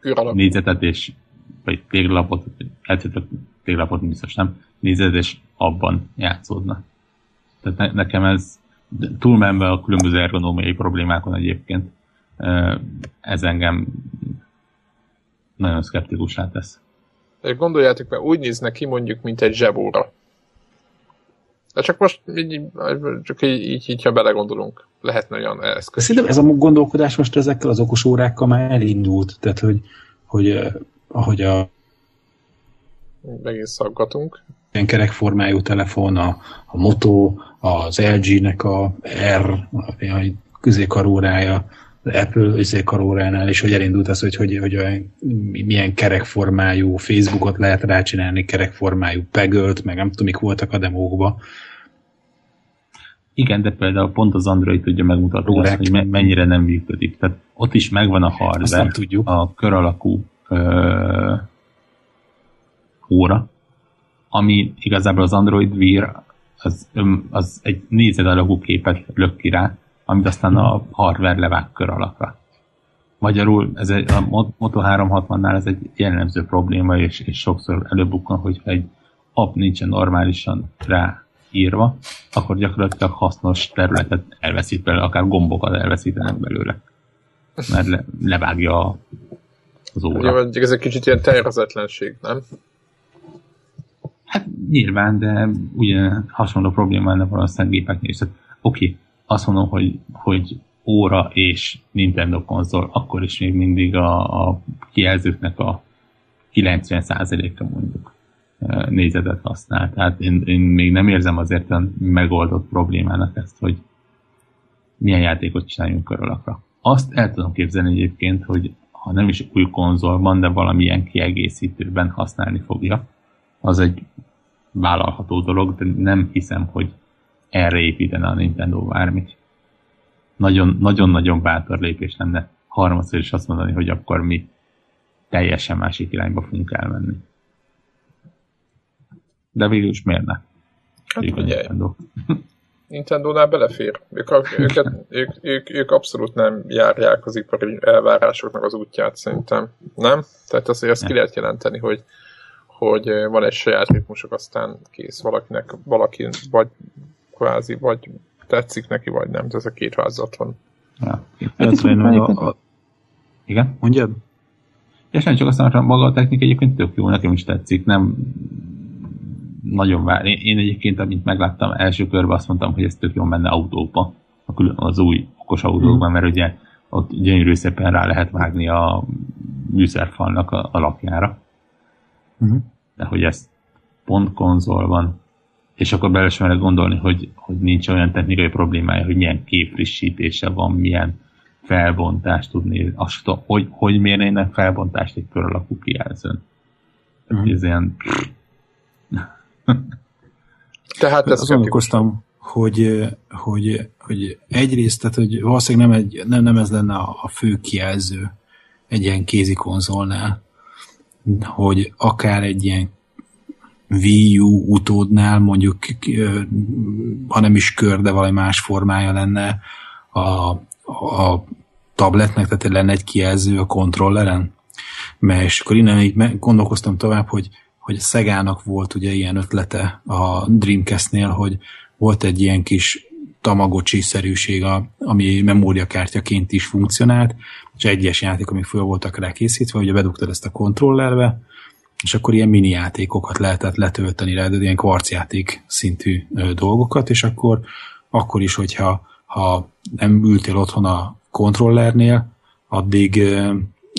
Küralap. négyzetet, és vagy téglalapot, egy téglalapot biztos nem, nézetet, és abban játszódna. Tehát ne, nekem ez túlmenve a különböző ergonómiai problémákon egyébként, ez engem nagyon szkeptikusá tesz. Gondoljátok meg, úgy néznek ki mondjuk, mint egy zsebóra. De csak most így, csak így, így, így ha belegondolunk, lehetne olyan eszköz. Szerintem ez a gondolkodás most ezekkel az okos órákkal már elindult. Tehát, hogy, hogy ahogy a megint szaggatunk. Ilyen kerekformájú telefon, a, a Moto, az LG-nek a R, a, a közékarórája, az Apple közékaróránál is, hogy elindult az, hogy, hogy, hogy milyen kerekformájú Facebookot lehet rácsinálni, kerekformájú Pegölt, meg nem tudom, mik voltak a demókban. Igen, de például pont az Android tudja megmutatni azt, hogy mennyire nem működik. Tehát ott is megvan a hardware, a kör alakú ö, óra, ami igazából az Android Wear az, az egy nézed alakú képet lök ki rá, amit aztán a hardware levág kör alakra. Magyarul ez egy, a Moto 360-nál ez egy jellemző probléma, és, és sokszor előbukkan, hogy egy app nincsen normálisan rá írva, akkor gyakorlatilag hasznos területet elveszít belőle, akár gombokat elveszítenek belőle. Mert le, levágja az óra. Jó, ez egy kicsit ilyen tervezetlenség, nem? Hát nyilván, de ugye hasonló probléma lenne valószínűleg gépeknél is. oké, okay, azt mondom, hogy, hogy óra és Nintendo konzol, akkor is még mindig a, a kijelzőknek a 90%-a mondjuk nézetet használ. Tehát én, én még nem érzem azért a megoldott problémának ezt, hogy milyen játékot csináljunk körülakra. Azt el tudom képzelni egyébként, hogy ha nem is új konzolban, de valamilyen kiegészítőben használni fogja, az egy vállalható dolog, de nem hiszem, hogy erre építene a Nintendo bármit. Nagyon-nagyon bátor lépés lenne harmadszor is azt mondani, hogy akkor mi teljesen másik irányba fogunk elmenni. de végül is miért ne? Hát ugye, Nintendo. Nintendo-nál belefér. Ők, a, őket, ők, ők, ők abszolút nem járják az ipari elvárásoknak az útját szerintem. Nem? Tehát azért azt ki lehet jelenteni, hogy, hogy van egy saját ritmusok, aztán kész valakinek, valaki vagy kvázi, vagy tetszik neki, vagy nem. Ez a két változat van. Ja. a, a... Igen? Mondjad? És nem csak aztán hogy maga a technika egyébként tök jó, nekem is tetszik, nem nagyon vár. Én, én egyébként, amint megláttam első körben, azt mondtam, hogy ez tök jó menne autóba, az új okos autókban, mert ugye ott gyönyörű szépen rá lehet vágni a műszerfalnak a alapjára. Uh-huh. De hogy ez pont konzol van, és akkor bele sem lehet gondolni, hogy, hogy nincs olyan technikai problémája, hogy milyen képfrissítése van, milyen felbontást tudni, azt, hogy, hogy mérnének felbontást egy kör alakú kijelzőn. Mm. Ez ilyen... Tehát ezt gondolkoztam, hogy, hogy, hogy egyrészt, tehát, hogy valószínűleg nem, egy, nem, nem ez lenne a, a fő kijelző egy ilyen kézi konzolnál, hogy akár egy ilyen Wii U utódnál mondjuk, ha nem is kör, de valami más formája lenne a, a tabletnek, tehát lenne egy kijelző a kontrolleren. És akkor innen így gondolkoztam tovább, hogy, hogy Szegának volt ugye ilyen ötlete a Dreamcast-nél, hogy volt egy ilyen kis Tamagocsi-szerűség, ami memóriakártyaként is funkcionált, és egyes játék, amik föl voltak rá készítve, ugye bedugtad ezt a kontrollerbe, és akkor ilyen mini játékokat lehetett letölteni rá, de ilyen kvarcjáték szintű dolgokat, és akkor, akkor is, hogyha ha nem ültél otthon a kontrollernél, addig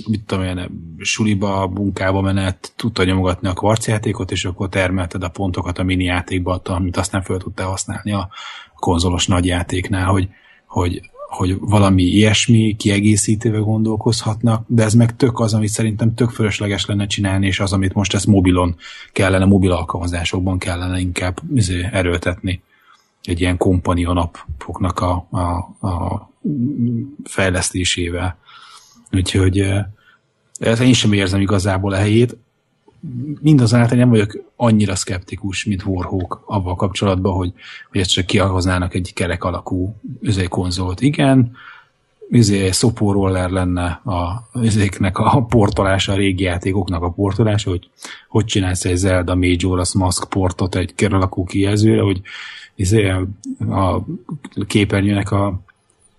mit tudom én, suliba, munkába menet, tudta nyomogatni a kvarcjátékot, és akkor termelted a pontokat a mini játékba, amit aztán fel tudtál használni a konzolos nagyjátéknál, hogy, hogy hogy valami ilyesmi kiegészítővel gondolkozhatnak, de ez meg tök az, amit szerintem tök fölösleges lenne csinálni, és az, amit most ezt mobilon kellene, mobil alkalmazásokban kellene inkább izé, erőltetni egy ilyen kompanion appoknak a, a, a fejlesztésével. Úgyhogy ez én sem érzem igazából a helyét mindazonáltal nem vagyok annyira szkeptikus, mint Warhawk avval kapcsolatban, hogy, hogy ezt csak kihoznának egy kerek alakú üzé konzolt. Igen, üzé szopóroller lenne a, üzéknek a portolása, a régi játékoknak a portolása, hogy hogy csinálsz egy Zelda Majora's Mask portot egy alakú kijelzőre, hogy izé a képernyőnek a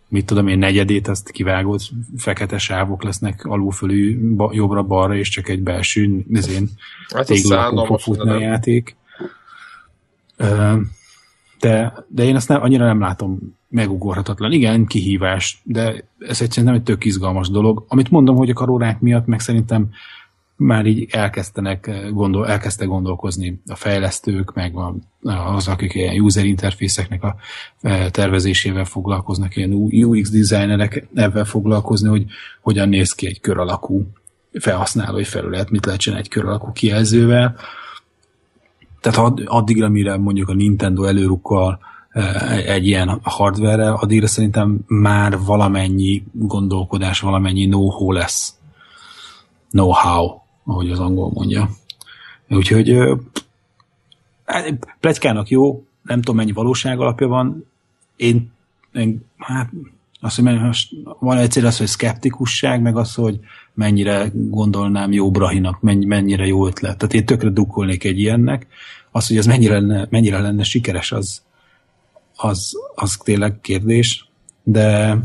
mit tudom én, negyedét, azt kivágott, fekete sávok lesznek alulfölű jobbra-balra, és csak egy belső nezén hát fog futni a játék. De, de én azt nem, annyira nem látom megugorhatatlan. Igen, kihívás, de ez egyszerűen nem egy tök izgalmas dolog. Amit mondom, hogy a karórák miatt, meg szerintem már így elkezdenek eh, gondol, elkezdte gondolkozni a fejlesztők, meg az, akik ilyen user interfészeknek a eh, tervezésével foglalkoznak, ilyen UX designerek ebben foglalkozni, hogy hogyan néz ki egy kör alakú felhasználói felület, mit lehet csinálni egy kör alakú kijelzővel. Tehát addigra, mire mondjuk a Nintendo előrukkal eh, egy ilyen hardware addigra szerintem már valamennyi gondolkodás, valamennyi know-how lesz know-how ahogy az angol mondja. Úgyhogy plegykának jó, nem tudom mennyi valóság alapja van. Én, én hát azt, hogy van egyszer az, hogy szkeptikusság, meg az, hogy mennyire gondolnám jó Brahinak, mennyire jó ötlet. Tehát én tökre dukkolnék egy ilyennek. Az, hogy ez mennyire lenne, mennyire lenne sikeres, az, az, az tényleg kérdés, de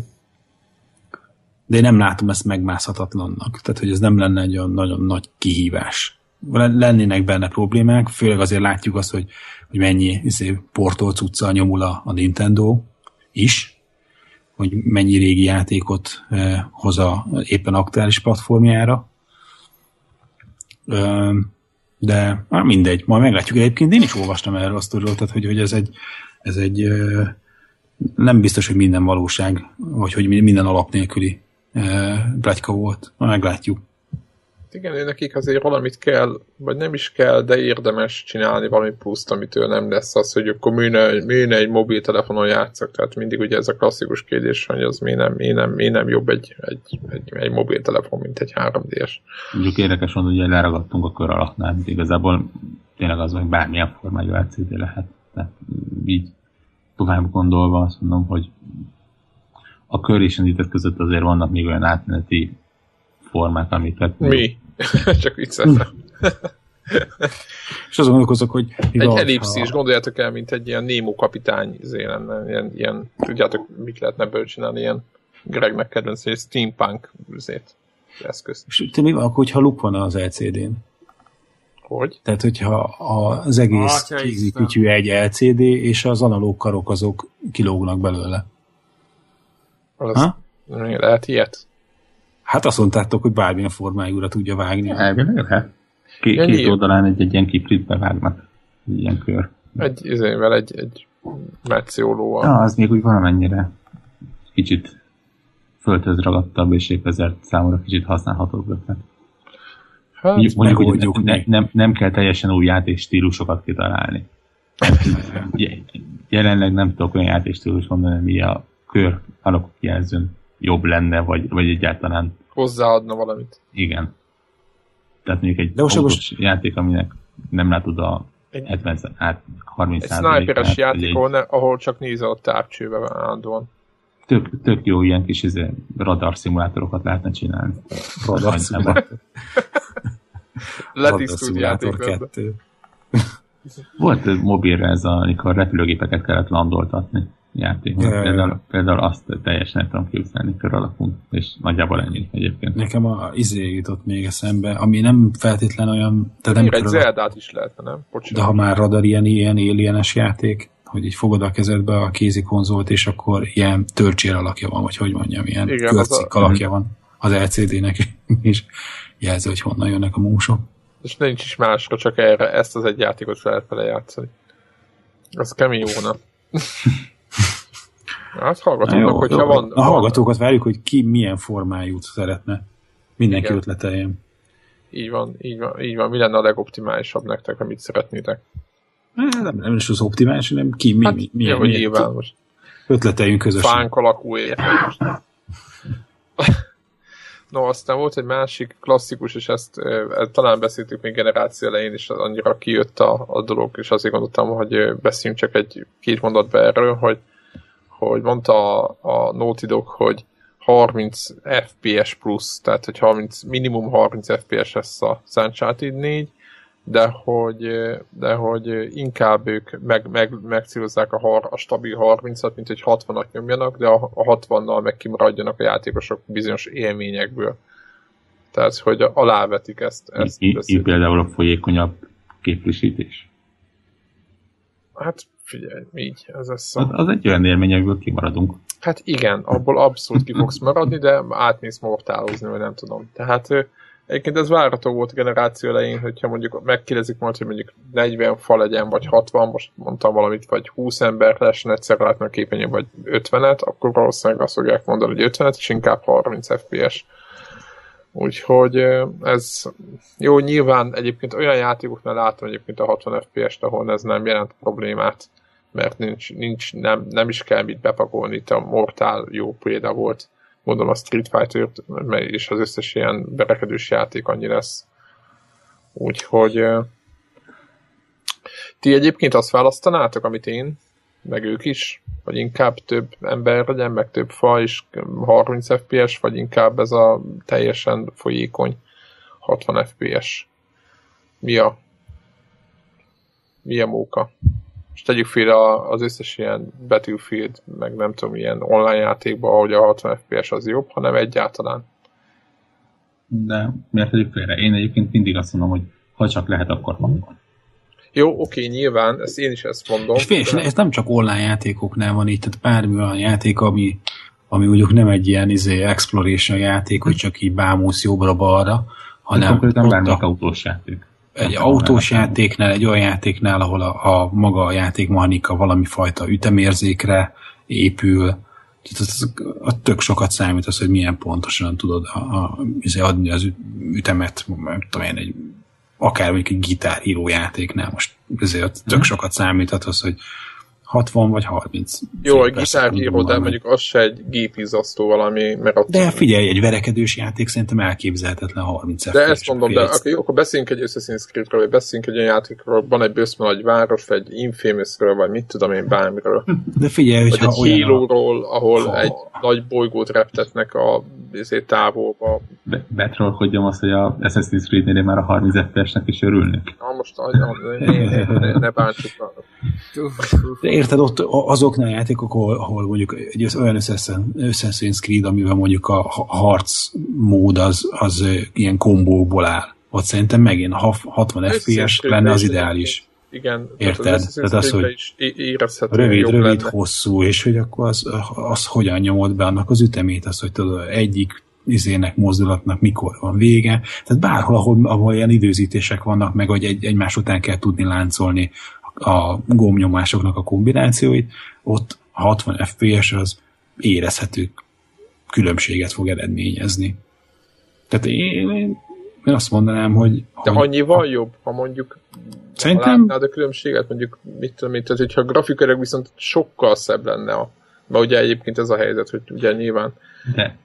de én nem látom ezt megmászhatatlannak. Tehát, hogy ez nem lenne egy olyan nagyon nagy kihívás. Lennének benne problémák, főleg azért látjuk azt, hogy, hogy mennyi izé, portol cuccal nyomul a, a Nintendo is, hogy mennyi régi játékot eh, hoz a éppen aktuális platformjára. Eh, de már mindegy, majd meglátjuk. Egyébként én is olvastam erről a sztoriról, tehát hogy, hogy ez egy, ez egy nem biztos, hogy minden valóság, vagy hogy minden alap nélküli pletyka volt. Majd meglátjuk. Igen, nekik azért valamit kell, vagy nem is kell, de érdemes csinálni valami pluszt, amitől nem lesz az, hogy akkor műne, műne egy mobiltelefonon játszak. Tehát mindig ugye ez a klasszikus kérdés, hogy az miért nem, miért nem, miért nem jobb egy, egy, egy, egy mobiltelefon, mint egy 3D-es. Mondjuk érdekes mondani, hogy leragadtunk a kör alattnál, igazából tényleg az, hogy bármilyen formájú LCD lehet. Tehát így tovább gondolva azt mondom, hogy a kör és a között azért vannak még olyan átmeneti formák, amiket... Mi? Csak vicceltem. és azon gondolkozok, hogy... Egy ellipszis, ha... gondoljátok el, mint egy ilyen Nemo kapitány izé lenne, ilyen, ilyen, tudjátok, mit lehetne ebből csinálni, ilyen Gregnek kedvenc, egy steampunk üzét, eszköz. És te mi van, akkor, hogyha luk van az LCD-n? Hogy? Tehát, hogyha az egész kézikütyű egy LCD, és az analóg karok azok kilógnak belőle. Az ha? Lehet ilyet? Hát azt mondtátok, hogy bármilyen formájúra tudja vágni. Elvileg hát. Két, ja, két oldalán egy, egy ilyen kiprit bevágnak. Egy ilyen kör. Egy izével, egy, egy metszólóval. Ja, az még úgy valamennyire kicsit földhöz ragadtabb, és épp ezért számomra kicsit használhatóbb ötlet. Hát, mondjuk, hogy ne, nem, nem kell teljesen új játékstílusokat kitalálni. Jelenleg nem tudok olyan játékstílus mondani, ami a kör alakú jelzőn jobb lenne, vagy, vagy egyáltalán hozzáadna valamit. Igen. Tehát mondjuk egy De most most... játék, aminek nem látod a egy, 70 át 30 Egy sniperes játék, egy... ahol, ahol csak nézel a távcsőbe állandóan. Tök, tök jó ilyen kis izé, radar szimulátorokat lehetne csinálni. Radar szimulátor. Letisztult játék. Volt mobilre ez, amikor repülőgépeket kellett landoltatni játékot. Ja, például, például azt teljesen tudom képzelni kör alapú, és nagyjából ennyi egyébként. Nekem a izé jutott még eszembe, ami nem feltétlen olyan... Tehát nem egy Zeldát is lehetne, nem? Bocsánat. De ha már radar ilyen, ilyen alienes játék, hogy így fogod a kezedbe a kézi konzolt, és akkor ilyen törcsér alakja van, vagy hogy mondjam, ilyen körcik a... alakja van az LCD-nek, és jelzi, hogy honnan jönnek a músok. És nincs is másra, csak erre, ezt az egy játékot lehet vele játszani. Az kemény jóna. Hát hallgatóknak, hogyha jó, van... A hallgatókat várjuk, hogy ki milyen formájút szeretne. Mindenki Igen. ötleteljen. Így van, így van, így van. Mi lenne a legoptimálisabb nektek, amit szeretnétek? Hát, nem, nem is az optimális, hanem ki, mi, hát, mi, mi, mi, mi nyilván most. Ötleteljünk közösen. Fánk alakú No, aztán volt egy másik klasszikus, és ezt e, talán beszéltük még generáció elején, és annyira kijött a, a dolog, és azért gondoltam, hogy beszéljünk csak egy két mondatba erről, hogy hogy mondta a, a Naughty Dog, hogy 30 FPS plusz, tehát hogy 30, minimum 30 FPS lesz a Uncharted 4, de hogy, de hogy inkább ők meg, meg, megcélozzák a, har, a stabil 30-at, mint hogy 60-at nyomjanak, de a, a 60-nal meg kimaradjanak a játékosok bizonyos élményekből. Tehát, hogy alávetik ezt. ezt így, így például a folyékonyabb képvisítés? Hát figyelj, így, ez lesz a... az, egy olyan élmény, amiből kimaradunk. Hát igen, abból abszolút ki fogsz maradni, de átmész mortálozni, vagy nem tudom. Tehát egyébként ez várható volt a generáció elején, hogyha mondjuk megkérdezik majd, hogy mondjuk 40 fa legyen, vagy 60, most mondtam valamit, vagy 20 ember lehessen egyszer látni a képernyőn, vagy 50-et, akkor valószínűleg azt fogják mondani, hogy 50-et, és inkább 30 FPS. Úgyhogy ez jó, nyilván egyébként olyan játékoknál látom egyébként a 60 FPS-t, ahol ez nem jelent problémát, mert nincs, nincs nem, nem is kell mit bepakolni, itt a Mortal jó példa volt, mondom a Street fighter és az összes ilyen berekedős játék annyi lesz. Úgyhogy ti egyébként azt választanátok, amit én, meg ők is? Vagy inkább több ember legyen, meg több fa, és 30 FPS, vagy inkább ez a teljesen folyékony 60 FPS? Mi a, mi a móka? És tegyük félre az összes ilyen Battlefield, meg nem tudom, ilyen online játékban, ahogy a 60 FPS az jobb, hanem egyáltalán. De miért tegyük félre? Én egyébként mindig azt mondom, hogy ha csak lehet, akkor van. Jó, oké, nyilván, ezt én is ezt mondom. És fél, de... ez nem csak online játékoknál van így, tehát bármi olyan játék, ami, ami mondjuk nem egy ilyen izé, exploration játék, hogy csak így bámulsz jobbra-balra, hanem konkrétan bármelyik autós játék. Egy autós játéknál, egy olyan játéknál, ahol a, a maga a játékmechanika valami fajta ütemérzékre épül, az, a tök sokat számít az, hogy milyen pontosan tudod a, a, izé adni az ütemet, nem tudom én, egy, akár mondjuk egy gitárhíró játéknál most ezért tök mhm. sokat számíthat az, hogy 60 vagy 30. Jó, egy gitárhíró, de mondjuk az se egy gépizasztó valami, mert ott... De figyelj, egy verekedős játék szerintem elképzelhetetlen 30 De ezt mondom, de akkor, jó, akkor beszéljünk egy Assassin's Creed-ről, vagy beszéljünk egy olyan játékról, van egy bőszme nagy város, vagy egy Infamousről, vagy mit tudom én, bármiről. De figyelj, hogy egy híróról, ahol ha... egy nagy bolygót reptetnek a ezért távolba. Be, betrollkodjam azt, hogy a Assassin's Creed-nél már a 30 FPS-nek is örülnek. Na most ne, ne, ne, ne bántsuk. Érted, ott azoknál a játékok, ahol, ahol mondjuk egy olyan Assassin's Creed, amivel mondjuk a harc mód az, az ilyen kombóból áll. Ott szerintem megint 60 FPS lenne az ideális. Igen. Érted? Tehát, tehát az, hogy is rövid, rövid, lenne. hosszú, és hogy akkor az, az hogyan nyomod be annak az ütemét, az, hogy tudod, egyik izének, mozdulatnak mikor van vége. Tehát bárhol, ahol, ahol ilyen időzítések vannak, meg hogy egy, egymás után kell tudni láncolni a gombnyomásoknak a kombinációit, ott 60 FPS az érezhető különbséget fog eredményezni. Tehát én, én, én azt mondanám, hogy... De hogy annyival a, jobb, ha mondjuk Szerintem... látnád a különbséget, mondjuk mit tudom, mit, tehát hogyha grafikailag viszont sokkal szebb lenne a mert ugye egyébként ez a helyzet, hogy ugye nyilván de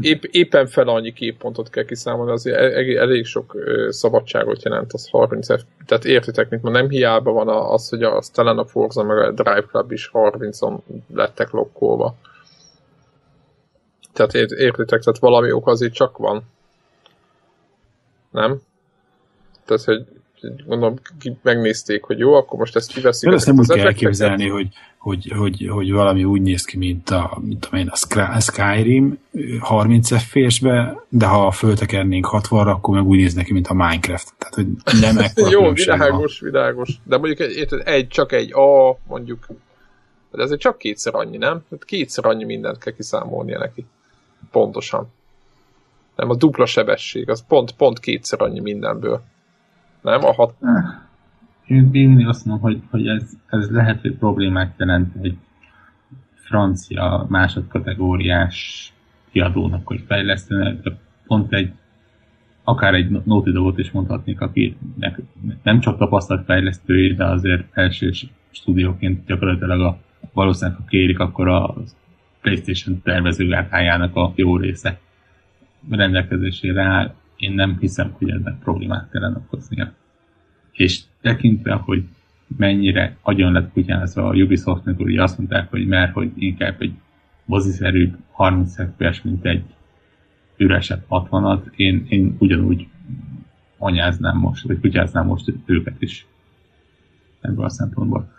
Épp, éppen fel annyi képpontot kell kiszámolni, azért elég, elég sok szabadságot jelent az 30 F. Tehát értitek, mint ma nem hiába van az, hogy a, talán a Forza meg a Drive Club is 30-on lettek lokkolva. Tehát értitek, tehát valami ok azért csak van. Nem? Tehát, hogy gondolom megnézték, hogy jó, akkor most ezt kiveszik. De ezt nem úgy kell elképzelni, hogy, hogy, hogy, hogy, valami úgy néz ki, mint a, mint a, a Skyrim 30 FPS-be, de ha föltekernénk 60-ra, akkor meg úgy néz neki, mint a Minecraft. Tehát, hogy nem Jó, világos, van. világos. De mondjuk egy, egy, csak egy A, mondjuk, de ez csak kétszer annyi, nem? Kétszer annyi mindent kell kiszámolnia neki. Pontosan. Nem, a dupla sebesség, az pont, pont kétszer annyi mindenből. Nem? A hat... Én, én azt mondom, hogy, hogy ez, ez lehet, hogy problémát jelent egy francia másodkategóriás kiadónak, hogy fejlesztene, de pont egy akár egy Naughty Dogot is mondhatnék, aki nem csak tapasztalt fejlesztői, de azért első stúdióként gyakorlatilag a, valószínűleg ha kérik, akkor a PlayStation tervezőgárkájának a jó része rendelkezésére áll én nem hiszem, hogy ennek problémát kellene okoznia. És tekintve, hogy mennyire agyon lett kutyázva a Ubisoft, meg ugye azt mondták, hogy mert hogy inkább egy moziszerű 30 fps, mint egy üresebb 60-at, én, én ugyanúgy anyáznám most, vagy kutyáznám most őket is ebből a szempontból.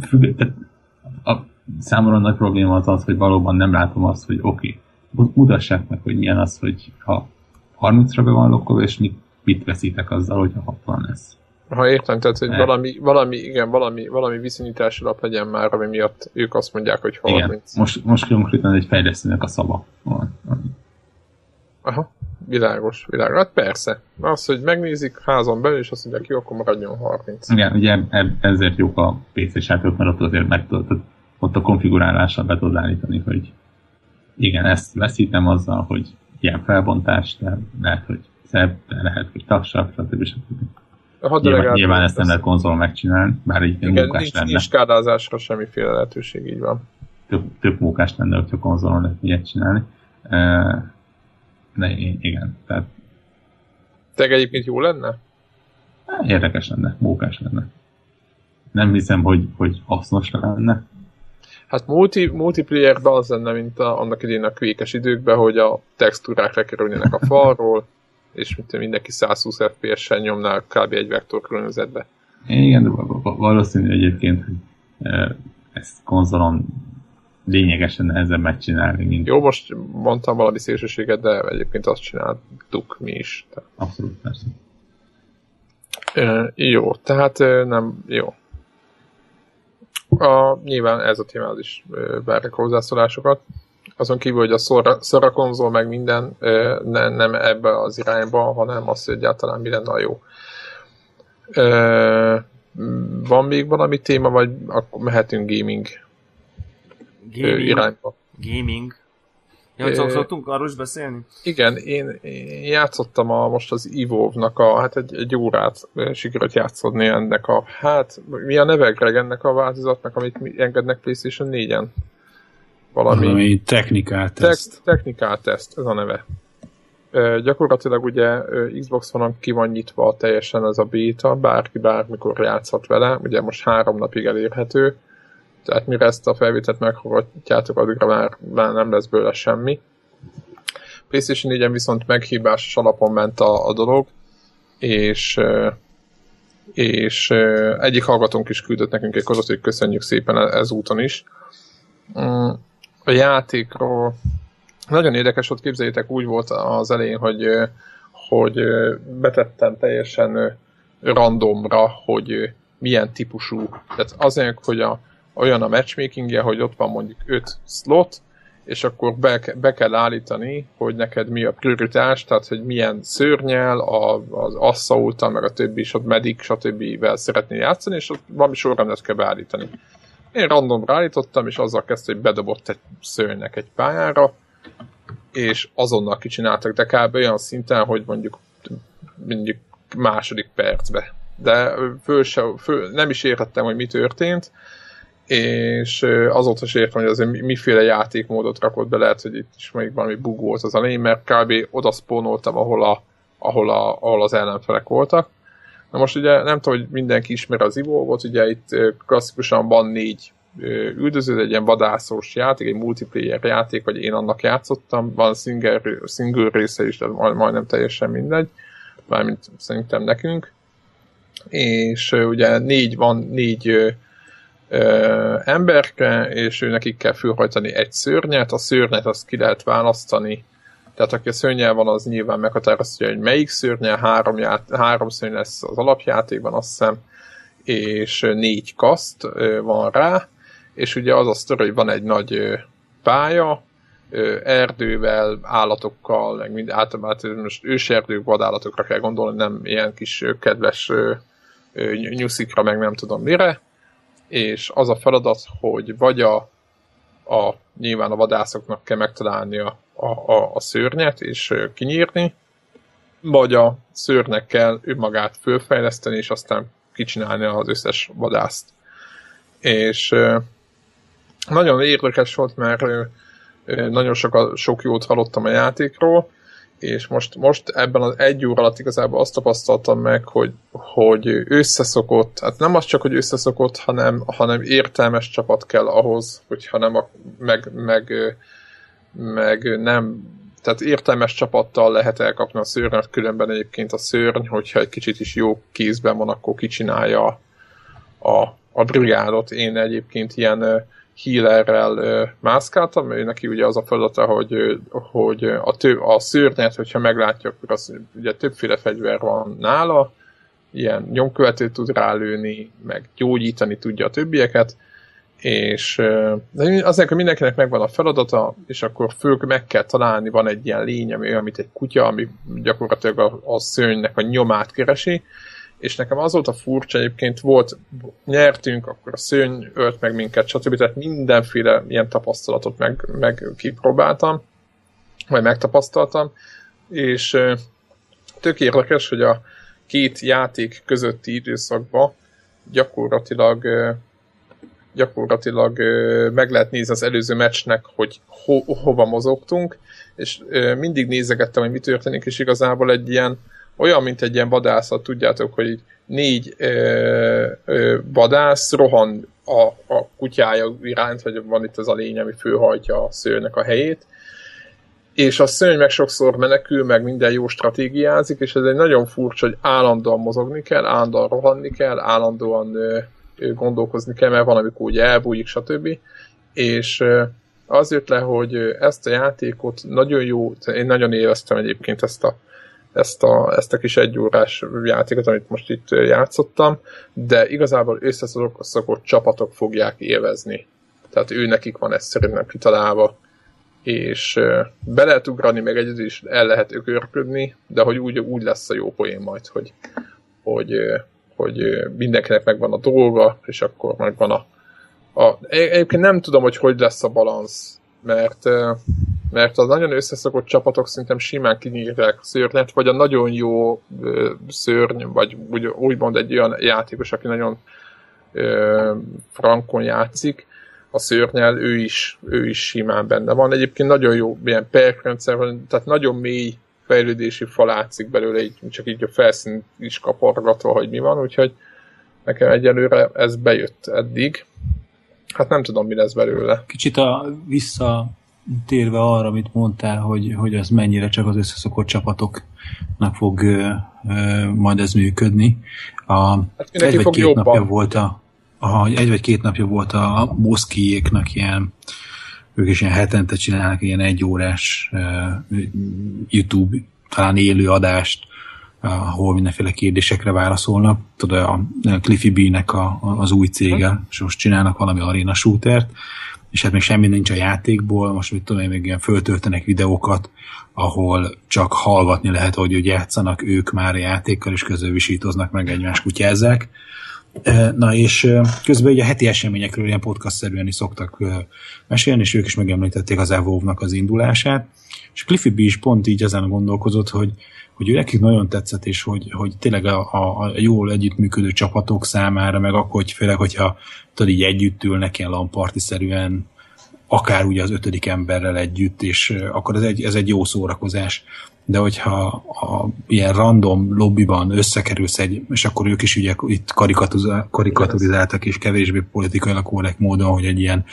Függ, tehát a számomra nagy probléma az az, hogy valóban nem látom azt, hogy oké, okay, mutassák meg, hogy milyen az, hogy ha 30-ra be van lokkolva, és mit, veszítek azzal, hogyha 60 lesz. Ha értem, tehát hogy valami, valami, igen, valami, valami viszonyítási alap legyen már, ami miatt ők azt mondják, hogy 30. Igen, most, most konkrétan egy fejlesztőnek a szava van. Aha, világos, világos. Hát persze. Az, hogy megnézik házon belül, és azt mondják, jó, akkor maradjon 30. Igen, ugye ezért jók a PC-s játékok, mert ott azért meg tudod, ott a konfigurálással be tudod állítani, hogy igen, ezt veszítem azzal, hogy ilyen felbontás, de lehet, hogy szebb, de lehet, hogy tagsabb, stb. stb. Nyilván, nyilván ezt nem lehet konzol megcsinálni, bár így igen, munkás nincs, lenne. Nincs kádázásra semmiféle lehetőség, így van. Több, több munkás lenne, hogyha konzolon lehet ilyet csinálni. De igen, tehát... Te egyébként jó lenne? Érdekes lenne, mókás lenne. Nem hiszem, hogy, hogy hasznos lenne, Hát multi, multiplayerben az lenne, mint a, annak idén a kvékes időkben, hogy a textúrák lekerülnének a falról, és mint mindenki 120 FPS-sel nyomná kb. egy vektor környezetbe. Igen, de valószínű egyébként, hogy e, ezt konzolon lényegesen nehezebb megcsinálni, mint... Jó, most mondtam valami szélsőséget, de egyébként azt csináltuk mi is. Tehát. Abszolút, persze. E, jó, tehát e, nem, jó. A, nyilván ez a témához is várják hozzászólásokat. Azon kívül, hogy a szora, szora konzol meg minden ne, nem ebbe az irányba, hanem az, hogy egyáltalán mi lenne a jó. Van még valami téma, vagy akkor mehetünk gaming, gaming. irányba? Gaming. Ja, csak szoktunk arról is beszélni? Igen, én, én játszottam a, most az Evolve-nak a, hát egy, egy órát sikerült játszodni ennek a, hát mi a neve Greg ennek a változatnak, amit mi engednek PlayStation 4-en? Valami, Valami technikál teszt. Tek, technikál teszt, ez a neve. E, gyakorlatilag ugye Xbox van ki van nyitva teljesen ez a beta, bárki bármikor játszhat vele, ugye most három napig elérhető, tehát mire ezt a felvételt meghallgatjátok, addigra már, már nem lesz bőle semmi. PlayStation 4-en viszont meghívásos alapon ment a, a dolog, és és egyik hallgatónk is küldött nekünk egy kozot, hogy köszönjük szépen e-, ezúton is. Mm, a játékról nagyon érdekes volt, képzeljétek, úgy volt az elején, hogy, hogy betettem teljesen randomra, hogy milyen típusú, tehát azért, hogy a, olyan a matchmakingje, hogy ott van mondjuk 5 slot, és akkor be, be kell állítani, hogy neked mi a prioritás, tehát hogy milyen szörnyel, a, az assault meg a többi, és ott medic, stb. szeretnél játszani, és ott valami sorrendet kell beállítani. Én random állítottam, és azzal kezdte, hogy bedobott egy szörnynek egy pályára, és azonnal kicsináltak, de kb. olyan szinten, hogy mondjuk mondjuk második percbe. De föl se, föl, nem is értettem, hogy mi történt, és azóta sem értem, hogy azért miféle játékmódot rakott be, lehet, hogy itt is még valami bug volt az elején, mert kb. oda spónoltam, ahol, a, ahol, a, ahol az ellenfelek voltak. Na most ugye nem tudom, hogy mindenki ismer az evolve ugye itt klasszikusan van négy üldöző, egy ilyen vadászós játék, egy multiplayer játék, vagy én annak játszottam, van single, single része is, de majdnem teljesen mindegy, mármint szerintem nekünk. És ugye négy van, négy ö, emberke, és ő nekik kell fölhajtani egy szörnyet, a szörnyet azt ki lehet választani, tehát aki a szörnyel van, az nyilván meghatározja, hogy melyik szörnyel, három, ját, három szörny lesz az alapjátékban, azt hiszem, és négy kaszt van rá, és ugye az a sztori, hogy van egy nagy pálya, erdővel, állatokkal, meg mind általában most őserdők, vadállatokra kell gondolni, nem ilyen kis kedves nyuszikra, meg nem tudom mire, és az a feladat, hogy vagy a, a nyilván a vadászoknak kell megtalálni a, a, a, a szörnyet és kinyírni, vagy a szőrnek kell önmagát fölfejleszteni, és aztán kicsinálni az összes vadászt. És nagyon érdekes volt, mert nagyon sok, sok jót hallottam a játékról, és most, most ebben az egy óra alatt igazából azt tapasztaltam meg, hogy, hogy összeszokott, hát nem az csak, hogy összeszokott, hanem, hanem értelmes csapat kell ahhoz, hogyha nem a, meg, meg, meg nem tehát értelmes csapattal lehet elkapni a szörnyet, különben egyébként a szörny, hogyha egy kicsit is jó kézben van, akkor kicsinálja a, a brigádot. Én egyébként ilyen healerrel mászkáltam, ő neki ugye az a feladata, hogy, hogy a, tő, a szőrnyet, hogyha meglátja, akkor az, ugye többféle fegyver van nála, ilyen nyomkövetőt tud rálőni, meg gyógyítani tudja a többieket, és azért, hogy mindenkinek megvan a feladata, és akkor föl meg kell találni, van egy ilyen lény, ami olyan, mint egy kutya, ami gyakorlatilag a, a szőnynek a nyomát keresi, és nekem az volt a furcsa, egyébként volt, nyertünk, akkor a szőny ölt meg minket, stb. Tehát mindenféle ilyen tapasztalatot meg, meg kipróbáltam, vagy megtapasztaltam, és tök érdekes, hogy a két játék közötti időszakban gyakorlatilag gyakorlatilag meg lehet nézni az előző meccsnek, hogy ho, hova mozogtunk, és mindig nézegettem, hogy mi történik, és igazából egy ilyen olyan, mint egy ilyen vadászat, tudjátok, hogy így négy ö, ö, vadász rohan a, a kutyája iránt, vagy van itt az a lény, ami főhajtja a szőrnek a helyét, és a szörny meg sokszor menekül, meg minden jó stratégiázik, és ez egy nagyon furcsa, hogy állandóan mozogni kell, állandóan rohanni kell, állandóan ö, ö, gondolkozni kell, mert van, amikor úgy elbújik, stb. És ö, az jött le, hogy ezt a játékot nagyon jó, én nagyon élveztem egyébként ezt a ezt a, ezt a kis egyórás játékot, amit most itt játszottam, de igazából összeszokott csapatok fogják élvezni. Tehát ő nekik van ez szerintem kitalálva, és be lehet ugrani, meg egyedül is el lehet ökörködni, de hogy úgy, úgy lesz a jó poén majd, hogy, hogy, hogy mindenkinek megvan a dolga, és akkor megvan a, a egyébként nem tudom, hogy hogy lesz a balansz mert mert az nagyon összeszokott csapatok szerintem simán kinyírják a szörnyet, vagy a nagyon jó ö, szörny, vagy úgy, úgymond egy olyan játékos, aki nagyon ö, frankon játszik, a szörnyel, ő is, ő is simán benne van. Egyébként nagyon jó ilyen perkrendszer van, tehát nagyon mély fejlődési fal látszik belőle, így, csak így a felszín is kapargatva, hogy mi van, úgyhogy nekem egyelőre ez bejött eddig. Hát nem tudom, mi lesz belőle. Kicsit a vissza térve arra, amit mondtál, hogy, hogy az mennyire csak az összeszokott csapatoknak fog ö, ö, majd ez működni. A, hát egy vagy két jobban. napja volt a, a, egy vagy két napja volt a Moszkijéknak ilyen ők is ilyen hetente csinálnak ilyen egyórás uh, YouTube, talán élő adást, ahol mindenféle kérdésekre válaszolnak. Tudod, a Cliffy B-nek a, az új cége, és most csinálnak valami arena shootert, és hát még semmi nincs a játékból, most mit tudom én, még ilyen föltöltenek videókat, ahol csak hallgatni lehet, hogy úgy játszanak ők már a játékkal, és közben visítoznak meg egymás kutyázzák. Na és közben ugye a heti eseményekről ilyen podcast-szerűen is szoktak mesélni, és ők is megemlítették az evolve az indulását, és Cliffy B is pont így ezen gondolkozott, hogy, hogy ő nekik nagyon tetszett, és hogy, hogy tényleg a, a, a jól együttműködő csapatok számára, meg akkor, hogy főleg, hogyha tudod, így együtt ülnek ilyen lamparti-szerűen, akár ugye az ötödik emberrel együtt, és akkor ez egy, ez egy jó szórakozás. De hogyha a, ilyen random lobbyban összekerülsz egy, és akkor ők is ugye itt karikaturizáltak, és kevésbé politikailag korrekt módon, hogy egy ilyen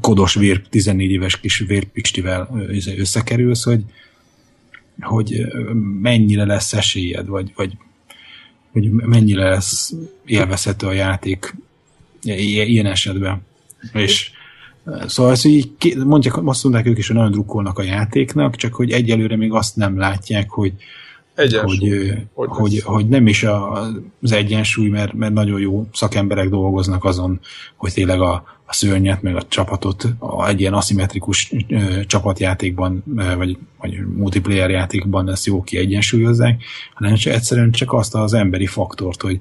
kodos vér, 14 éves kis vérpikstivel összekerülsz, hogy, hogy mennyire lesz esélyed, vagy, vagy hogy mennyire lesz élvezhető a játék ilyen esetben. És Szóval ezt így mondják, azt mondják ők is, hogy nagyon drukkolnak a játéknak, csak hogy egyelőre még azt nem látják, hogy, hogy, hogy, hogy, hogy nem is a, az egyensúly, mert, mert nagyon jó szakemberek dolgoznak azon, hogy tényleg a, a szörnyet, meg a csapatot a, egy ilyen aszimmetrikus ö, csapatjátékban, ö, vagy, vagy multiplayer játékban ezt jó kiegyensúlyozzák, hanem csak egyszerűen csak azt az emberi faktort, hogy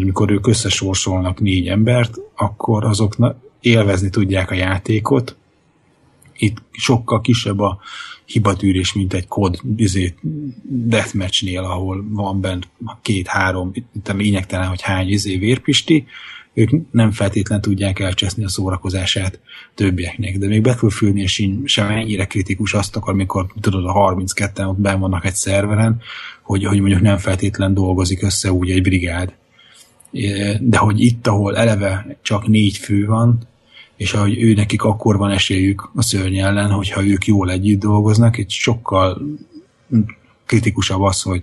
amikor ők összesorsolnak négy embert, akkor azok élvezni tudják a játékot. Itt sokkal kisebb a hibatűrés, mint egy kod izé, deathmatchnél, ahol van bent két-három, lényegtelen, hogy hány izé vérpisti, ők nem feltétlen tudják elcseszni a szórakozását többieknek. De még Battlefieldnél sem ennyire kritikus azt akar, amikor tudod, a 32-en ott benn vannak egy szerveren, hogy, hogy mondjuk nem feltétlen dolgozik össze úgy egy brigád. De hogy itt, ahol eleve csak négy fő van, és ahogy ő nekik akkor van esélyük a szörny ellen, hogyha ők jól együtt dolgoznak, itt sokkal kritikusabb az, hogy,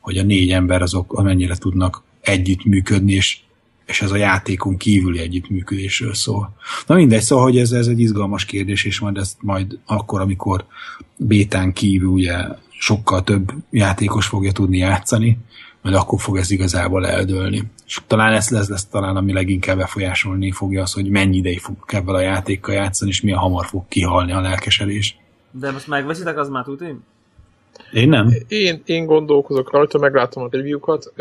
hogy a négy ember azok amennyire tudnak együttműködni, és, és ez a játékon kívüli együttműködésről szól. Na mindegy, szóval, hogy ez, ez egy izgalmas kérdés, és majd ezt majd akkor, amikor bétán kívül ugye sokkal több játékos fogja tudni játszani, majd akkor fog ez igazából eldőlni. És talán ez lesz, lesz talán, ami leginkább befolyásolni fogja az, hogy mennyi ideig fog ebben a játékkal játszani, és milyen hamar fog kihalni a lelkesedés. De most megveszitek, az már tudni? Én nem. Én, én gondolkozok rajta, meglátom a review-kat.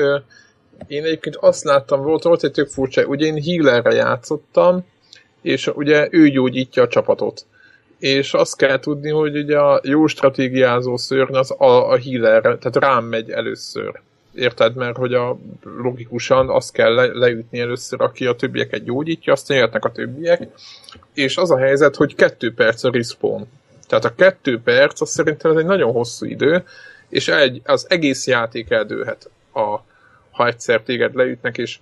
Én egyébként azt láttam, volt, volt egy tök furcsa, ugye én healerre játszottam, és ugye ő gyógyítja a csapatot. És azt kell tudni, hogy ugye a jó stratégiázó szörny az a, a healerre, tehát rám megy először érted, mert hogy a logikusan azt kell le, leütni először, aki a többieket gyógyítja, aztán jöhetnek a többiek, és az a helyzet, hogy kettő perc a respawn. Tehát a kettő perc, az szerintem ez egy nagyon hosszú idő, és egy, az egész játék eldőhet, a, ha egyszer téged leütnek, és,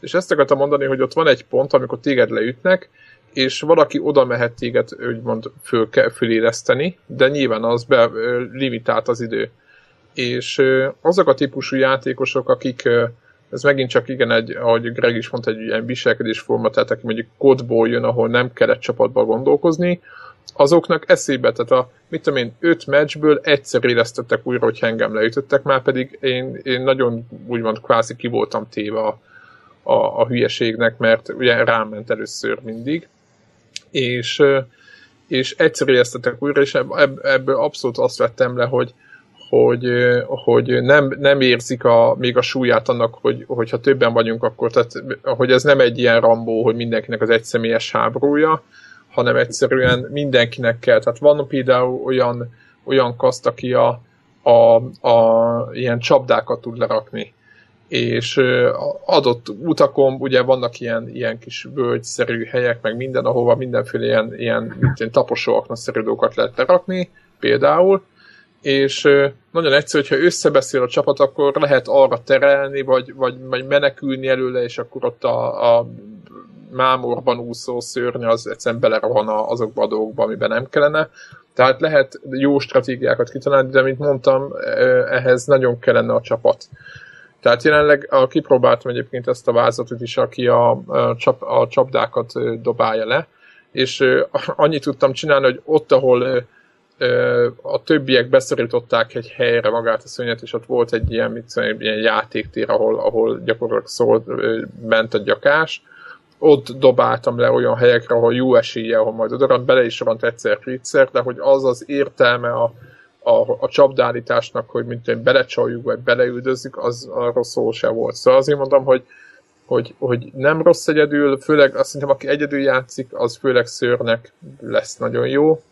és ezt akartam mondani, hogy ott van egy pont, amikor téged leütnek, és valaki oda mehet téged, úgymond föl, föléleszteni, de nyilván az be limitált az idő és azok a típusú játékosok, akik ez megint csak igen, egy, ahogy Greg is mondta, egy ilyen viselkedésforma, tehát aki mondjuk kodból jön, ahol nem kellett csapatba gondolkozni, azoknak eszébe, tehát a, mit tudom én, öt meccsből egyszer éreztettek újra, hogy engem leütöttek, már pedig én, én nagyon úgymond kvázi ki voltam téve a, a, a hülyeségnek, mert ugye rám ment először mindig, és, és egyszer éreztettek újra, és ebből abszolút azt vettem le, hogy, hogy, hogy nem, nem érzik a, még a súlyát annak, hogy, hogyha többen vagyunk, akkor tehát, hogy ez nem egy ilyen rambó, hogy mindenkinek az egyszemélyes háborúja, hanem egyszerűen mindenkinek kell. Tehát van például olyan, olyan kaszt, aki a, a, a ilyen csapdákat tud lerakni és adott utakon ugye vannak ilyen, ilyen kis völgyszerű helyek, meg minden, ahova mindenféle ilyen, ilyen, ilyen taposó dolgokat lehet lerakni, például, és nagyon egyszerű, hogyha összebeszél a csapat, akkor lehet arra terelni, vagy, vagy, vagy menekülni előle, és akkor ott a, a mámorban úszó szörny az egyszerűen belerohan azokba a dolgokba, amiben nem kellene. Tehát lehet jó stratégiákat kitalálni, de mint mondtam, ehhez nagyon kellene a csapat. Tehát jelenleg a, kipróbáltam egyébként ezt a vázatot is, aki a, a, csap, a csapdákat dobálja le, és annyit tudtam csinálni, hogy ott, ahol a többiek beszorították egy helyre magát a szönyet, és ott volt egy ilyen, mit szóval, ilyen játéktér, ahol, ahol gyakorlatilag szólt, ment a gyakás, ott dobáltam le olyan helyekre, ahol jó esélye, ahol majd oda bele is ront egyszer-kétszer, de hogy az az értelme a, a, a csapdállításnak, hogy mint egy belecsaljuk, vagy beleüldözzük, az arról szó se volt. Szóval azért mondom, hogy, hogy, hogy nem rossz egyedül, főleg azt hiszem, aki egyedül játszik, az főleg szőrnek lesz nagyon jó.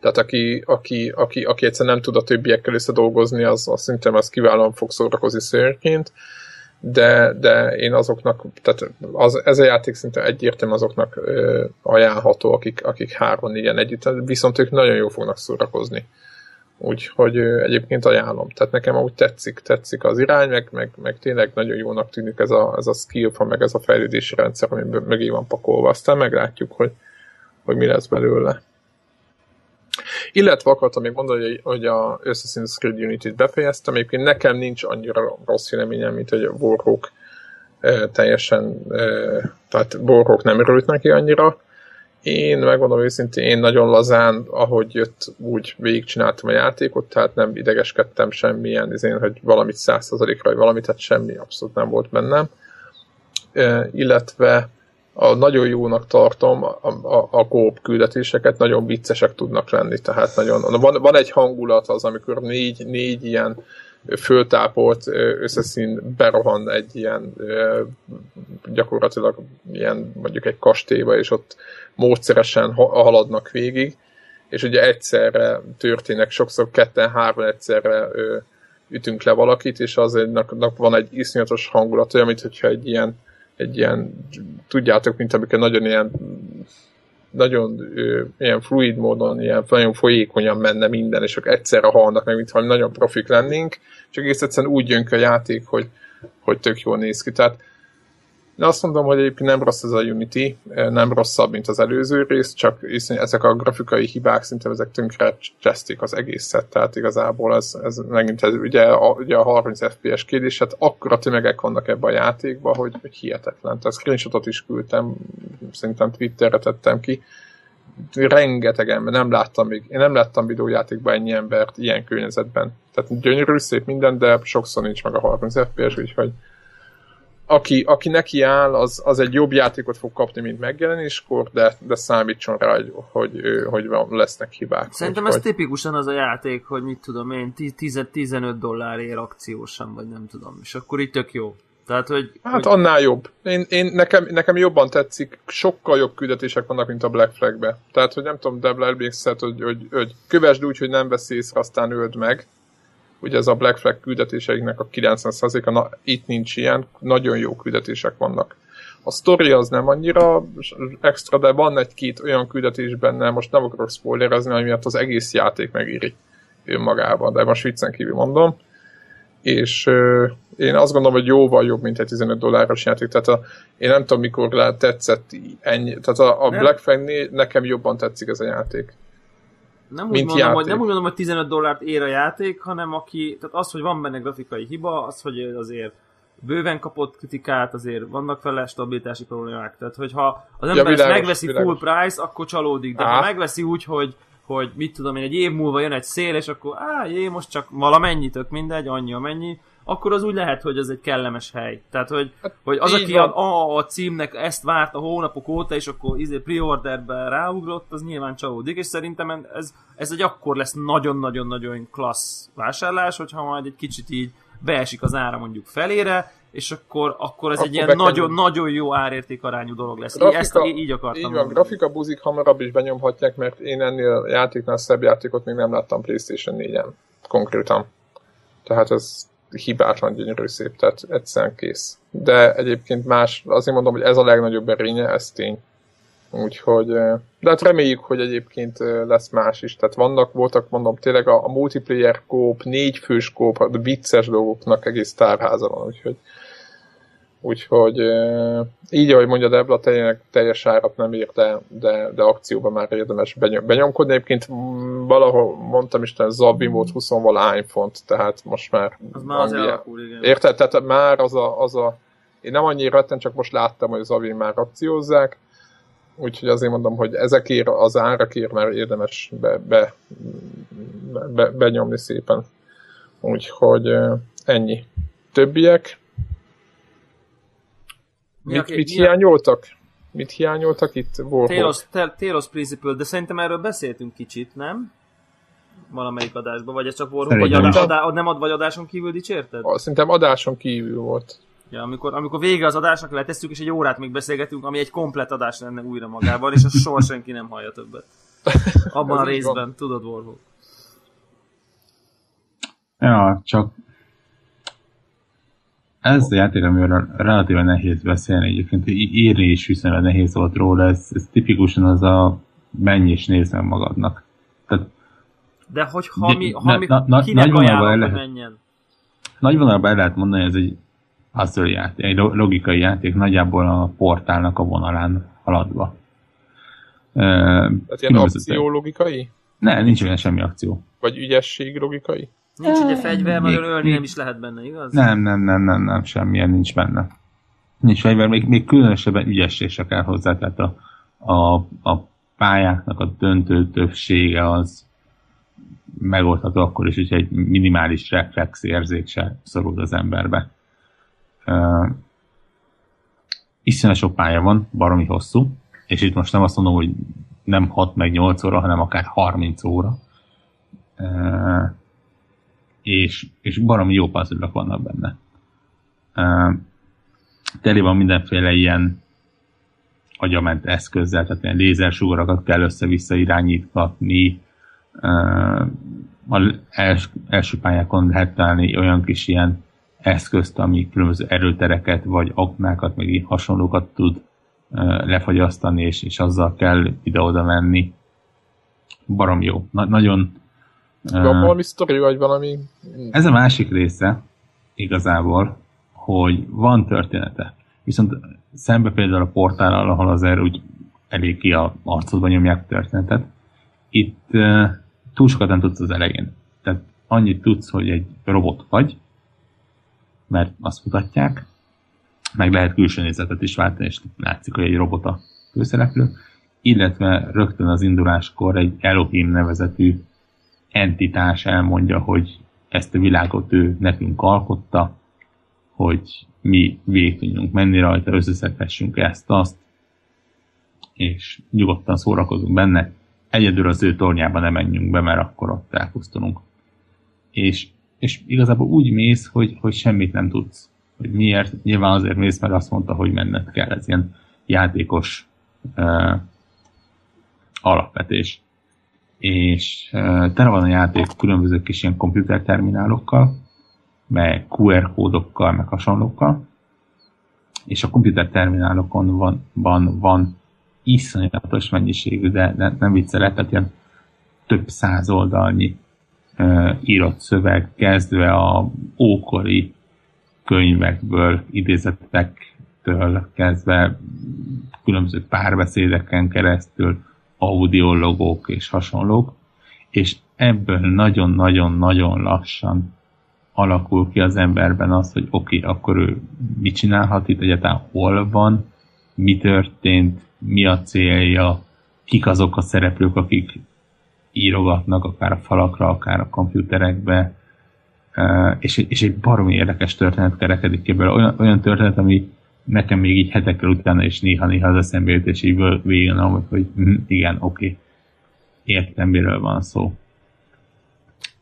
Tehát aki, aki, aki, aki egyszerűen nem tud a többiekkel összedolgozni, az, az szerintem az kiválóan fog szórakozni szőrként de, de én azoknak, tehát az, ez a játék szinte egyértelműen azoknak ö, ajánlható, akik, akik három ilyen együtt, viszont ők nagyon jól fognak szórakozni. Úgyhogy egyébként ajánlom. Tehát nekem úgy tetszik, tetszik az irány, meg, meg, meg tényleg nagyon jónak tűnik ez a, ez a skill meg ez a fejlődési rendszer, ami mögé van pakolva. Aztán meglátjuk, hogy, hogy mi lesz belőle. Illetve akartam még mondani, hogy, hogy a Assassin's Creed Unity-t befejeztem, egyébként nekem nincs annyira rossz véleményem, mint hogy a Warhawk e, teljesen, e, tehát Warhawk nem örült neki annyira, én megmondom őszintén, én nagyon lazán, ahogy jött, úgy végigcsináltam a játékot, tehát nem idegeskedtem semmilyen, izén, hogy valamit százszerzalékra, vagy valamit, tehát semmi abszolút nem volt bennem. E, illetve a nagyon jónak tartom a, a, a kóp küldetéseket, nagyon viccesek tudnak lenni, tehát nagyon, van, van egy hangulat az, amikor négy, négy ilyen föltápolt összeszín berohan egy ilyen gyakorlatilag ilyen mondjuk egy kastélyba, és ott módszeresen haladnak végig, és ugye egyszerre történnek, sokszor ketten, három egyszerre ütünk le valakit, és azért van egy iszonyatos hangulat, olyan, mint hogyha egy ilyen egy ilyen, tudjátok, mint amikor nagyon ilyen nagyon ö, ilyen fluid módon, ilyen nagyon folyékonyan menne minden, és akkor egyszerre halnak meg, mint valami nagyon profik lennénk, csak egész egyszerűen úgy jön ki a játék, hogy, hogy tök jól néz ki. Tehát én azt mondom, hogy egyébként nem rossz ez a Unity, nem rosszabb, mint az előző rész, csak ezek a grafikai hibák szinte ezek tönkre cseszték az egészet, tehát igazából ez, ez megint ez, ugye, a, ugye a 30 FPS kérdés, hát akkora tömegek vannak ebben a játékban, hogy, hogy hihetetlen. Tehát screenshotot is küldtem, szerintem Twitterre tettem ki, rengeteg ember, nem láttam még, én nem láttam videójátékban ennyi embert ilyen környezetben. Tehát gyönyörű, szép minden, de sokszor nincs meg a 30 FPS, úgyhogy aki, aki neki áll, az, az egy jobb játékot fog kapni, mint megjelenéskor, de, de számítson rá, hogy, hogy, hogy lesznek hibák. Szerintem ez hogy... tipikusan az a játék, hogy mit tudom én, 10-15 dollárért akciósan, vagy nem tudom, és akkor itt tök jó. Tehát, hogy, hát hogy... annál jobb. Én, én, nekem, nekem jobban tetszik, sokkal jobb küldetések vannak, mint a Black Flag-be. Tehát, hogy nem tudom, Debla emlékszed, hogy, hogy, hogy kövesd úgy, hogy nem veszész, aztán öld meg ugye ez a Black Flag küldetéseinknek a 90%-a, na, itt nincs ilyen, nagyon jó küldetések vannak. A story az nem annyira extra, de van egy-két olyan küldetés benne, most nem akarok spoilerezni, ami miatt az egész játék megéri önmagában, de most viccen kívül mondom. És euh, én azt gondolom, hogy jóval jobb, mint egy 15 dolláros játék. Tehát a, én nem tudom, mikor le tetszett ennyi. Tehát a, a Black Flag nekem jobban tetszik ez a játék. Nem úgy, mondom, hogy, nem úgy mondom, hogy 15 dollárt ér a játék, hanem aki, tehát az, hogy van benne grafikai hiba, az, hogy azért bőven kapott kritikát, azért vannak vele stabilitási problémák. Tehát, hogyha az ember ja, világos, megveszi világos. full price, akkor csalódik. De Á. ha megveszi úgy, hogy, hogy mit tudom én, egy év múlva jön egy szél, és akkor á, jé, most csak valamennyi, tök mindegy, annyi amennyi, akkor az úgy lehet, hogy ez egy kellemes hely. Tehát, hogy, hát, hogy az, aki a, a, a címnek ezt várt a hónapok óta, és akkor izé preorderbe ráugrott, az nyilván csalódik, és szerintem ez, ez egy akkor lesz nagyon-nagyon-nagyon klassz vásárlás, hogyha majd egy kicsit így beesik az ára mondjuk felére, és akkor, akkor ez akkor egy ilyen nagyon-nagyon jó árérték arányú dolog lesz. Grafika, Ezt így akartam. Így van, grafika buzik hamarabb is benyomhatják, mert én ennél a játéknál szebb játékot még nem láttam PlayStation 4-en konkrétan. Tehát ez hibátlan gyönyörű szép, tehát egyszerűen kész. De egyébként más, azért mondom, hogy ez a legnagyobb erénye, ez tény. Úgyhogy, de hát reméljük, hogy egyébként lesz más is. Tehát vannak, voltak, mondom, tényleg a, a multiplayer kóp, négy fős kóp, vicces dolgoknak egész tárháza van, úgyhogy Úgyhogy így, ahogy mondja Debla, tényleg teljes árat nem ír, de, de, de akcióban már érdemes benyom, benyomkodni. Egyébként valahol mondtam is, hogy Zabin volt 20 valány font, tehát most már... Az már az elakul, igen. Érted? Tehát már az a, az a... Én nem annyira retten, csak most láttam, hogy Zabin már akciózzák, úgyhogy azért mondom, hogy ezekért az árakért már érdemes be, be, be, benyomni szépen. Úgyhogy ennyi. Többiek? Mit, mit hiányoltak? Mit hiányoltak itt? Talos, Talos Principle, de szerintem erről beszéltünk kicsit, nem? Valamelyik adásban, vagy ez csak Warhawk, vagy adá, adá, nem ad, vagy adáson kívül dicsérted? Szerintem adáson kívül volt. Ja, amikor, amikor vége az adásnak letesszük, és egy órát még beszélgetünk, ami egy komplet adás lenne újra magában, és azt soha senki nem hallja többet. Abban a részben, van. tudod, Warhawk. Ja, csak ez a játék, amiről relatíven nehéz beszélni, egyébként írni is viszonylag nehéz volt róla, ez, ez tipikusan az a menj és nézem magadnak. Tehát, de hogy ha mi, ha mi na, na, kinek ajánlom, hogy lehet, menjen? Nagy vonalban el lehet mondani, hogy ez egy puzzle játék, egy logikai játék, nagyjából a portálnak a vonalán haladva. Tehát ilyen akció logikai? Ne, nincs olyan semmi akció. Vagy ügyesség logikai? Nincs ugye fegyver, mert ölni nem is lehet benne, igaz? Nem, nem, nem, nem, nem, semmilyen nincs benne. Nincs fegyver, még, még különösebben ügyessése kell hozzá, tehát a, a, a pályáknak a döntő többsége az megoldható akkor is, hogy egy minimális reflex érzék se szorul az emberbe. Uh, iszonyat sok pálya van, baromi hosszú, és itt most nem azt mondom, hogy nem 6 meg 8 óra, hanem akár 30 óra. Uh, és, és baromi jó puzzle vannak benne. Uh, teli van mindenféle ilyen agyament eszközzel, tehát ilyen lézersugarakat kell össze-vissza irányítgatni. Uh, az els, első pályákon lehet találni olyan kis ilyen eszközt, ami különböző erőtereket, vagy aknákat, meg hasonlókat tud uh, lefagyasztani, és, és azzal kell ide-oda menni. Barom jó. Na, nagyon van valami sztori, vagy valami... Ez a másik része igazából, hogy van története. Viszont szembe például a portállal, ahol azért úgy elég ki a arcodban nyomják a történetet, itt uh, túl sokat nem tudsz az elején. Tehát annyit tudsz, hogy egy robot vagy, mert azt mutatják, meg lehet külső nézetet is váltani, és látszik, hogy egy robot a főszereplő, illetve rögtön az induláskor egy Elohim nevezetű entitás elmondja, hogy ezt a világot ő nekünk alkotta, hogy mi végig tudjunk menni rajta, összeszedhessünk ezt-azt, és nyugodtan szórakozunk benne. Egyedül az ő tornyába nem menjünk be, mert akkor ott elpusztulunk. És, és igazából úgy mész, hogy, hogy semmit nem tudsz. Hogy miért? Nyilván azért mész, mert azt mondta, hogy menned kell. Ez ilyen játékos uh, alapvetés és tele van a játék különböző kis ilyen komputerterminálokkal, meg QR kódokkal, meg hasonlókkal, és a komputerterminálokon van, van, van iszonyatos mennyiségű, de ne, nem viccelek, tehát ilyen több száz oldalnyi uh, írott szöveg, kezdve a ókori könyvekből, idézetektől kezdve különböző párbeszédeken keresztül, audiologók és hasonlók, és ebből nagyon-nagyon-nagyon lassan alakul ki az emberben az, hogy oké, okay, akkor ő mit csinálhat itt, egyáltalán hol van, mi történt, mi a célja, kik azok a szereplők, akik írogatnak akár a falakra, akár a komputerekbe, és, és egy baromi érdekes történet kerekedik ki ebből. Olyan, olyan történet, ami nekem még így hetekkel utána is néha-néha az eszembe jut, és így végén hogy, hm, igen, oké, okay. értem, miről van szó.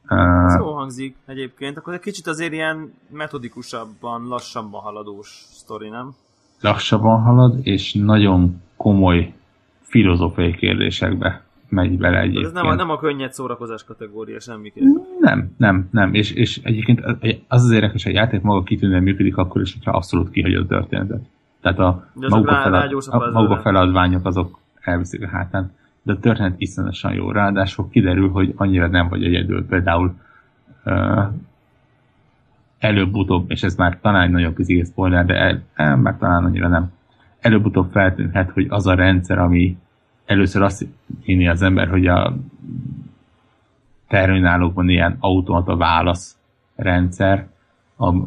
Uh, Ez jó hangzik egyébként, akkor egy kicsit azért ilyen metodikusabban, lassabban haladós sztori, nem? Lassabban halad, és nagyon komoly filozófiai kérdésekbe megy bele egyébként. Ez nem a, nem a könnyed szórakozás kategória semmiképp. Nem, nem, nem. És, és egyébként az az érdekes, hogy a játék maga kitűnően működik akkor is, hogyha abszolút kihagyod a történetet. Tehát a maguk a, felad, a, maguk a feladványok azok elviszik a hátán. De a történet iszonyatosan jó. Ráadásul kiderül, hogy annyira nem vagy egyedül. Például uh, előbb-utóbb, és ez már talán nagyon kicsi spoiler, de el, el, már talán annyira nem. Előbb-utóbb feltűnhet, hogy az a rendszer, ami először azt hinni az ember, hogy a terminálokban ilyen automata válasz rendszer,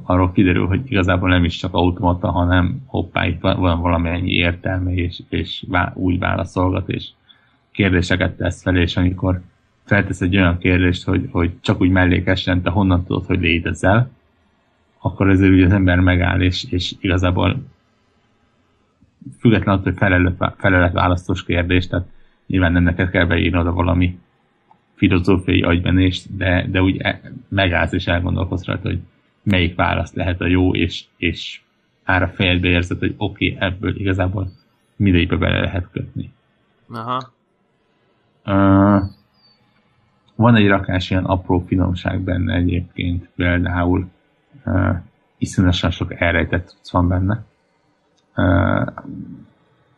arról kiderül, hogy igazából nem is csak automata, hanem hoppá, itt van valamennyi értelme, és, és úgy válaszolgat, és kérdéseket tesz fel, és amikor feltesz egy olyan kérdést, hogy, hogy csak úgy mellékesen, te honnan tudod, hogy létezel, akkor ezért ugye az ember megáll, és, és igazából független attól, hogy felelet, felelet választós kérdés, tehát nyilván nem neked kell beírni oda valami filozófiai agybenést, de, de úgy e, megállsz és elgondolkozz rajta, hogy melyik válasz lehet a jó, és, és már a fejedbe érzed, hogy oké, okay, ebből igazából mindegyikbe bele lehet kötni. Aha. Uh, van egy rakás ilyen apró finomság benne egyébként, például uh, iszonyatosan sok elrejtett van benne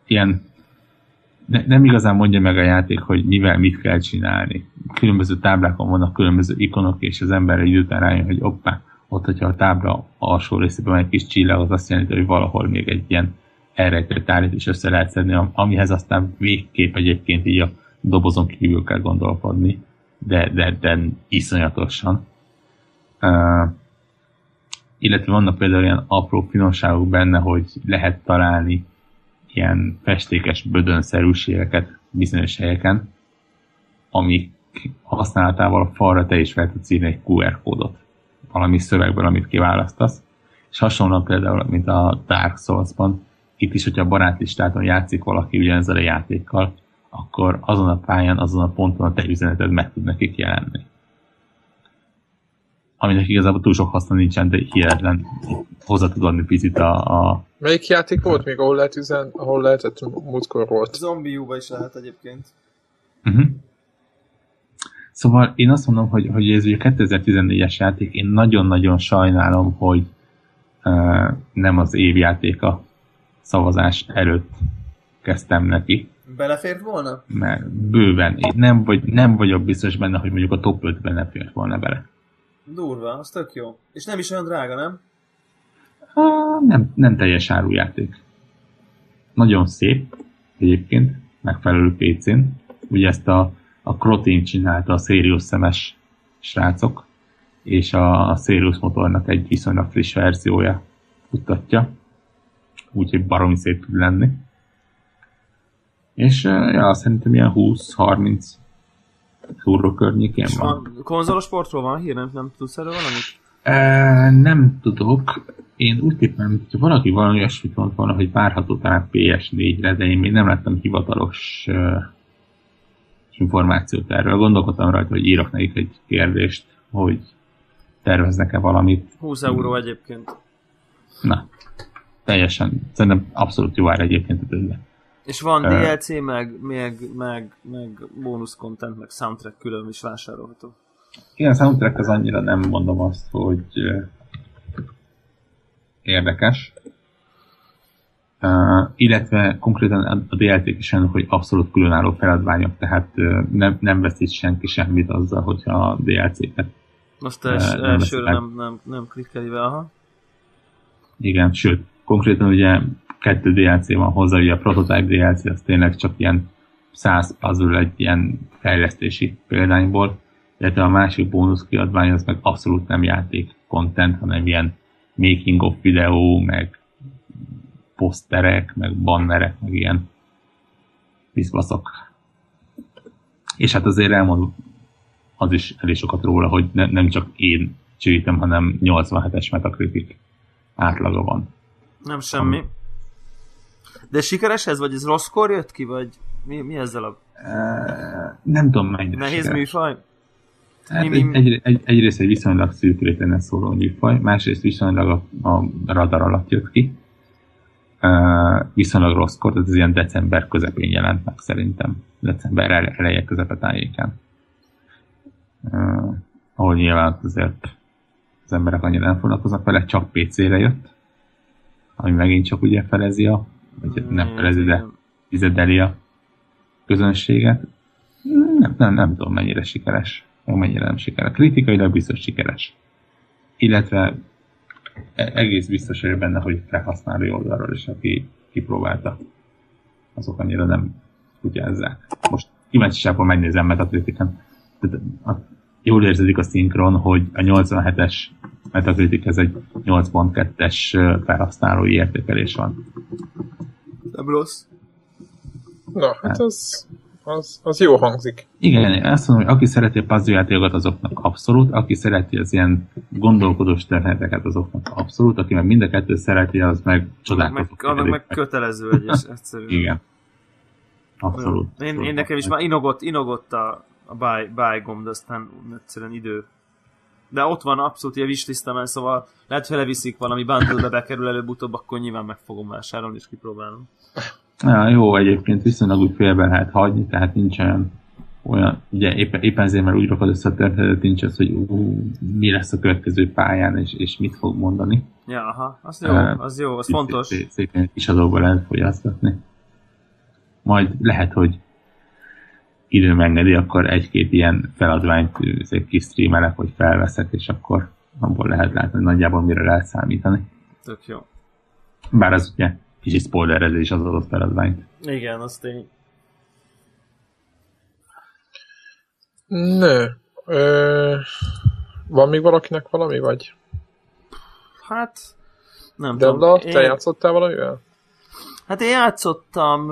ilyen ne, nem igazán mondja meg a játék, hogy mivel mit kell csinálni. Különböző táblákon vannak különböző ikonok, és az ember egy után rájön, hogy oppá, ott, hogyha a tábla alsó részében van egy kis csillag, az azt jelenti, hogy valahol még egy ilyen elrejtett állít is össze lehet szedni, amihez aztán végképp egyébként így a dobozon kívül kell gondolkodni, de, de, de iszonyatosan. Uh, illetve vannak például ilyen apró finomságok benne, hogy lehet találni ilyen festékes bödönszerűségeket bizonyos helyeken, amik használatával a falra te is fel tudsz írni egy QR kódot valami szövegből, amit kiválasztasz. És hasonlóan például, mint a Dark Souls-ban, itt is, hogyha a barátlistádon játszik valaki ugyanezzel a játékkal, akkor azon a pályán, azon a ponton a te üzeneted meg tud nekik jelenni aminek igazából túl sok haszna nincsen, de hihetetlen hozzá tud adni picit a, a... Melyik játék volt még, ahol lehet üzen, ahol lehetett múltkor volt? Zombie U-ba is lehet egyébként. Uh-huh. Szóval én azt mondom, hogy, hogy ez ugye 2014-es játék, én nagyon-nagyon sajnálom, hogy uh, nem az évjátéka szavazás előtt kezdtem neki. Belefért volna? Mert bőven. Én nem, vagy, nem vagyok biztos benne, hogy mondjuk a top 5-ben ne fért volna bele. Durva, az tök jó. És nem is olyan drága, nem? Ha, nem, nem teljes árujáték. Nagyon szép egyébként, megfelelő PC-n. Ugye ezt a, a Crotin csinálta a Sirius szemes srácok, és a, a Sirius motornak egy viszonylag friss verziója futtatja. Úgyhogy baromi szép tud lenni. És ja, szerintem ilyen 20-30 Turro környékén van. A konzolos sportról van hír, nem, nem tudsz erről valamit? E, nem tudok. Én úgy tippem, hogy valaki valami olyasmit mondta volna, hogy várható talán PS4-re, de én még nem láttam hivatalos uh, információt erről. Gondolkodtam rajta, hogy írok nekik egy kérdést, hogy terveznek-e valamit. 20 euró egyébként. Na, teljesen. Szerintem abszolút jó ár egyébként a. És van DLC, uh, meg, meg, meg, meg bónusz content, meg soundtrack külön is vásárolható. Igen, a soundtrack az annyira nem mondom azt, hogy uh, érdekes. Uh, illetve konkrétan a dlc is olyanok, hogy abszolút különálló feladványok, tehát uh, nem, nem veszít senki semmit azzal, hogyha a DLC-ket Most els, uh, elsőre nem, nem, nem klikkeli be, aha. Igen, sőt, konkrétan ugye kettő DLC van hozzá, ugye a Prototype DLC az tényleg csak ilyen 100 puzzle egy ilyen fejlesztési példányból, illetve a másik bónusz kiadvány az meg abszolút nem játék content, hanem ilyen making of videó, meg poszterek, meg bannerek, meg ilyen piszbaszok. És hát azért elmondom az is elég sokat róla, hogy ne, nem csak én csítem, hanem 87-es Metacritic átlaga van. Nem semmi. Am, de sikeres ez, vagy ez rosszkor jött ki, vagy mi, mi ezzel a... Uh, nem tudom mennyire Nehéz sikeres. műfaj? Hát egy, egy, egy, egyrészt egy viszonylag szűk rétene szóló műfaj, másrészt viszonylag a, a radar alatt jött ki. Uh, viszonylag rosszkor, ez ilyen december közepén jelent meg szerintem. December eleje tájéken. Uh, ahol nyilván azért az emberek annyira nem foglalkoznak vele, csak PC-re jött, ami megint csak ugye felezi a, vagy nem mm, felezi, de tizedeli a közönséget. Nem, nem, nem tudom mennyire sikeres, meg mennyire nem sikeres. Kritikailag biztos sikeres. Illetve e- egész biztos vagyok benne, hogy felhasználói oldalról is, aki kipróbálta, azok annyira nem kutyázzák. Most kíváncsiságból megnézem Metacritiken. Jól érződik a szinkron, hogy a 87-es Metacritic ez egy 8.2-es felhasználói értékelés van. Nem rossz. Na, hát, hát az, az, az jó hangzik. Igen, azt mondom, hogy aki szereti a puzzle játékokat, azoknak abszolút, aki szereti az ilyen gondolkodós történeteket, azoknak abszolút, aki meg mind a kettő szereti, az meg csodálkozik. Annak meg, meg kötelező egyes, egyszerűen. Igen. Abszolút. Én, abszolút. én nekem is már inogott, inogott a, a buy, buy gomb, de aztán egyszerűen idő. De ott van abszolút ilyen wishlistemen, szóval lehet, hogy leviszik valami bundle bekerül előbb-utóbb, akkor nyilván meg fogom vásárolni és kipróbálom. Ja, jó, egyébként viszonylag úgy félbe lehet hagyni, tehát nincs olyan, olyan ugye éppen, éppen ezért, mert úgy rakod össze a történetet, nincs az, hogy ú, mi lesz a következő pályán, és, és mit fog mondani. Ja, aha, az jó, az jó, az fontos. Szépen kis adóba lehet fogyasztatni. Majd lehet, hogy idő megengedi, akkor egy-két ilyen feladványt kis streamelek, hogy felveszek, és akkor abból lehet látni, hogy nagyjából mire lehet számítani. Tök jó. Bár az ugye kicsit spoilerezés az adott feladványt. Igen, az tény. Nő. Ö, van még valakinek valami, vagy? Hát, nem De tudom. De te én... játszottál valamivel? Hát én játszottam...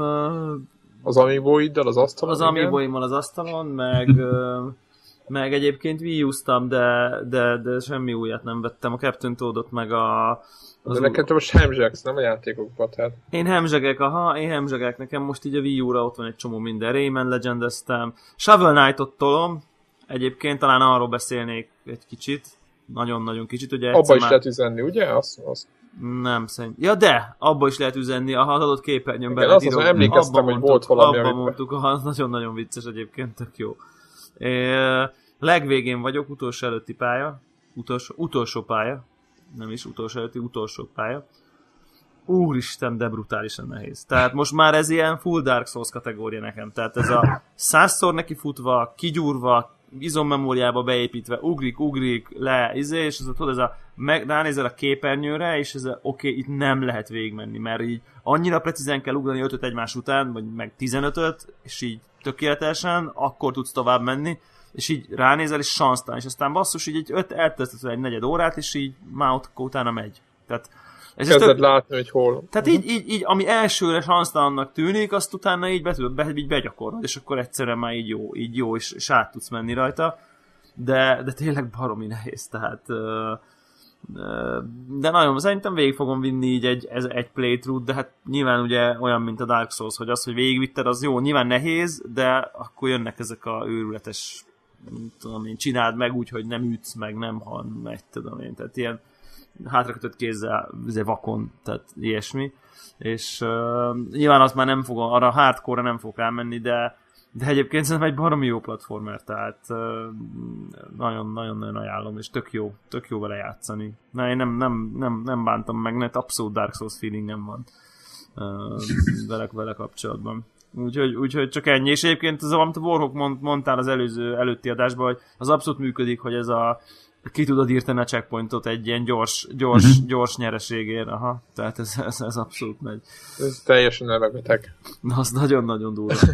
Az amiiboiddal az asztalon? Az amiiboimmal az asztalon, meg... meg egyébként wii de, de, de semmi újat nem vettem. A Captain Toadot meg a az De neked most hemzsegsz, nem a játékokban, tehát. Én hemzsegek, aha, én hemzsegek. Nekem most így a Wii U-ra ott van egy csomó minden. Rayman Legendeztem. Shovel Knight-ot tolom. Egyébként talán arról beszélnék egy kicsit. Nagyon-nagyon kicsit. Ugye abba is már... lehet üzenni, ugye? Azt, azt. Nem szerint. Ja, de, abba is lehet üzenni, ha adott képernyőn be azt az, emlékeztem, hogy volt valami. Abba mondtuk, az nagyon-nagyon vicces egyébként, tök jó. É, legvégén vagyok, utolsó előtti pálya. Utolsó, utolsó pálya, nem is utolsó előtti, utolsó pálya. Úristen, de brutálisan nehéz. Tehát most már ez ilyen full Dark Souls kategória nekem. Tehát ez a százszor neki futva, kigyúrva, izommemóriába beépítve, ugrik, ugrik, le, izé, és ez a, tudod, ez a, meg, ránézel a képernyőre, és ez oké, okay, itt nem lehet végigmenni, mert így annyira precízen kell ugrani 5 egymás után, vagy meg 15-öt, és így tökéletesen, akkor tudsz tovább menni, és így ránézel, és sansztán, és aztán basszus, így egy öt elteszted egy negyed órát, és így már ott utána megy. Tehát ez Kezded tök... látni, hogy hol. Tehát így, így, így, ami elsőre sansztalannak tűnik, azt utána így, be, be, így begyakorolod, és akkor egyszerűen már így jó, így jó, és, és át tudsz menni rajta. De, de tényleg baromi nehéz, tehát uh, de nagyon, szerintem végig fogom vinni így egy, ez egy playthrough, de hát nyilván ugye olyan, mint a Dark Souls, hogy az, hogy végigvitted, az jó, nyilván nehéz, de akkor jönnek ezek a őrületes tudom én, csináld meg úgy, hogy nem ütsz meg, nem hal meg, tudom én, tehát ilyen hátrakötött kézzel, vakon, tehát ilyesmi, és uh, nyilván azt már nem fog, arra hardcore nem fog elmenni, de de egyébként szerintem egy baromi jó platformer, tehát nagyon-nagyon-nagyon ajánlom, és tök jó, tök jó vele játszani. Na, én nem, nem, nem, nem bántam meg, mert abszolút Dark Souls feelingem van vele, vele kapcsolatban. Úgyhogy, úgyhogy csak ennyi. És egyébként az, amit a Warhawk mond, mondtál az előző előtti adásban, hogy az abszolút működik, hogy ez a ki tudod írteni a checkpointot egy ilyen gyors, gyors, uh-huh. gyors nyereségért. Aha, tehát ez, ez, ez abszolút megy. Ez teljesen elmebeteg. Na, az nagyon-nagyon durva.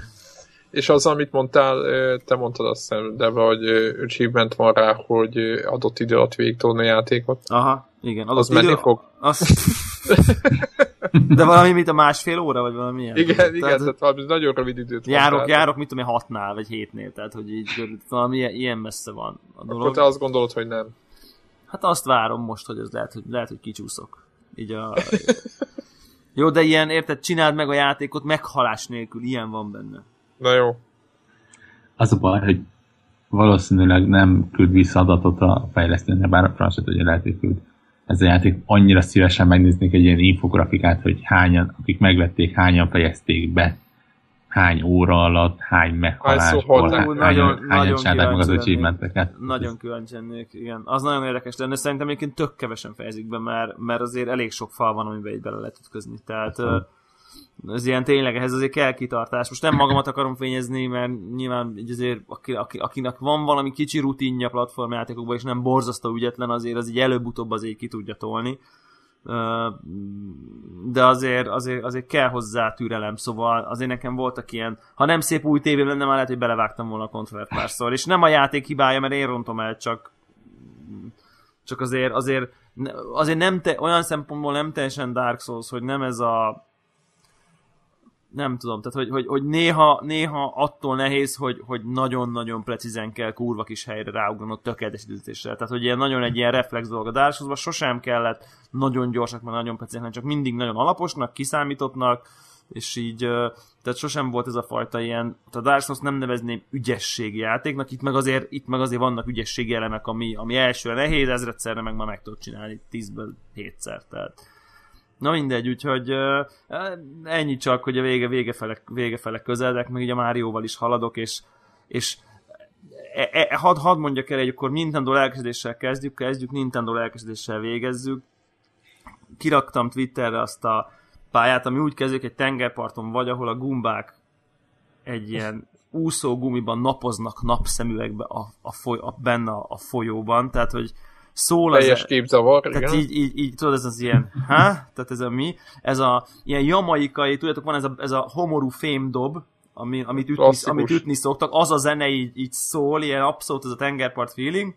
És az, amit mondtál, te mondtad azt hiszem, de hogy achievement van rá, hogy adott idő alatt végig a játékot. Aha, igen. Adott az idő... menni fog? Az... De valami, mint a másfél óra, vagy valami ilyen? Igen, tehát, igen, tehát valami nagyon rövid időt Járok, van, járok, mit tudom én, hatnál, vagy hétnél, tehát hogy így valami ilyen messze van a dolog. Akkor te azt gondolod, hogy nem? Hát azt várom most, hogy ez lehet, hogy, lehet, hogy kicsúszok. Így a... Jó, de ilyen, érted, csináld meg a játékot meghalás nélkül, ilyen van benne. Na jó. Az a baj, hogy valószínűleg nem küld vissza adatot a fejlesztőnek, bár a francia hogy lehet, hogy küld. Ez a játék annyira szívesen megnéznék egy ilyen infografikát, hogy hányan, akik megvették, hányan fejezték be hány óra alatt, hány meghalásból, hány, nagyon, hányan nagyon meg az achievementeket. Nagyon kíváncsi lennék, igen. Az nagyon érdekes lenne, szerintem egyébként tök kevesen fejezik be, mert, mert azért elég sok fal van, amiben így bele lehet ütközni. Tehát ez ilyen tényleg, ehhez azért kell kitartás. Most nem magamat akarom fényezni, mert nyilván így azért, aki, aki, akinek van valami kicsi rutinja platformjátékokban, és nem borzasztó ügyetlen, azért az így előbb-utóbb azért ki tudja tolni de azért, azért, azért kell hozzá türelem, szóval azért nekem voltak ilyen, ha nem szép új tévém lenne, már lehet, hogy belevágtam volna a kontrollert párszor, és nem a játék hibája, mert én rontom el, csak csak azért, azért, azért nem te, olyan szempontból nem teljesen Dark Souls, hogy nem ez a nem tudom, tehát hogy, hogy, hogy néha, néha attól nehéz, hogy, hogy nagyon-nagyon precízen kell kurva kis helyre ráugranod tökéletes időzítésre. Tehát, hogy ilyen nagyon egy ilyen reflex dolog a Dark sosem kellett nagyon gyorsak, mert nagyon precízen, csak mindig nagyon alaposnak, kiszámítottnak, és így, tehát sosem volt ez a fajta ilyen, a Dark Souls nem nevezném ügyességi játéknak, itt meg azért, itt meg azért vannak ügyességi elemek, ami, ami elsőre nehéz, ezredszerre meg már meg tudod csinálni tízből hétszer, tehát Na mindegy, úgyhogy uh, ennyi csak, hogy a vége, vége, fele, vége fele közeledek, meg ugye a Márióval is haladok, és, és e, e, hadd had mondjak el, hogy akkor Nintendo lelkesedéssel kezdjük, kezdjük, Nintendo lelkesedéssel végezzük. Kiraktam Twitterre azt a pályát, ami úgy kezdődik, egy tengerparton vagy, ahol a gumbák egy ilyen úszó gumiban napoznak napszemüvegbe a, a, foly, a, benne a, a folyóban, tehát hogy szól az... Teljes képzavar, Tehát igen. így, így, így, tudod, ez az ilyen, ha? Tehát ez a mi? Ez a ilyen jamaikai, tudjátok, van ez a, ez a homorú fémdob, ami, amit, ütni, amit ütni szoktak, az a zene így, így szól, ilyen abszolút ez a tengerpart feeling.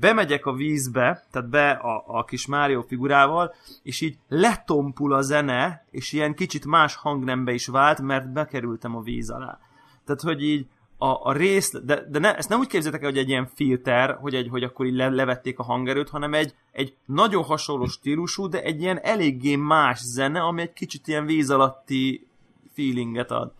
Bemegyek a vízbe, tehát be a, a kis Mario figurával, és így letompul a zene, és ilyen kicsit más hangnembe is vált, mert bekerültem a víz alá. Tehát, hogy így a, a rész, de, de ne, ezt nem úgy képzeltek el, hogy egy ilyen filter, hogy, egy, hogy akkor így le, levették a hangerőt, hanem egy, egy nagyon hasonló stílusú, de egy ilyen eléggé más zene, ami egy kicsit ilyen víz alatti feelinget ad.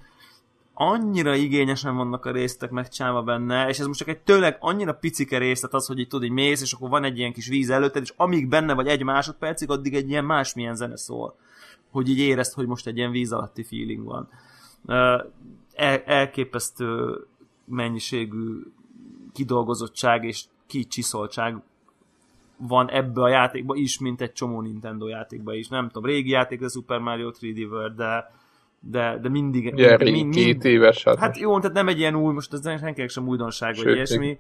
Annyira igényesen vannak a résztek megcsinálva benne, és ez most csak egy tőleg annyira picike részlet az, hogy így tudod, így mész, és akkor van egy ilyen kis víz előtted, és amíg benne vagy egy másodpercig, addig egy ilyen másmilyen zene szól. Hogy így érezd, hogy most egy ilyen víz alatti feeling van el, elképesztő mennyiségű kidolgozottság és kicsiszoltság van ebbe a játékba is, mint egy csomó Nintendo játékba is. Nem tudom, régi játék a Super Mario 3D World, de de, de mindig... Yeah, mind, mind, két éves. Hát, hát jó, tehát nem egy ilyen új, most ez senkinek sem újdonság, Sőt, vagy ilyesmi,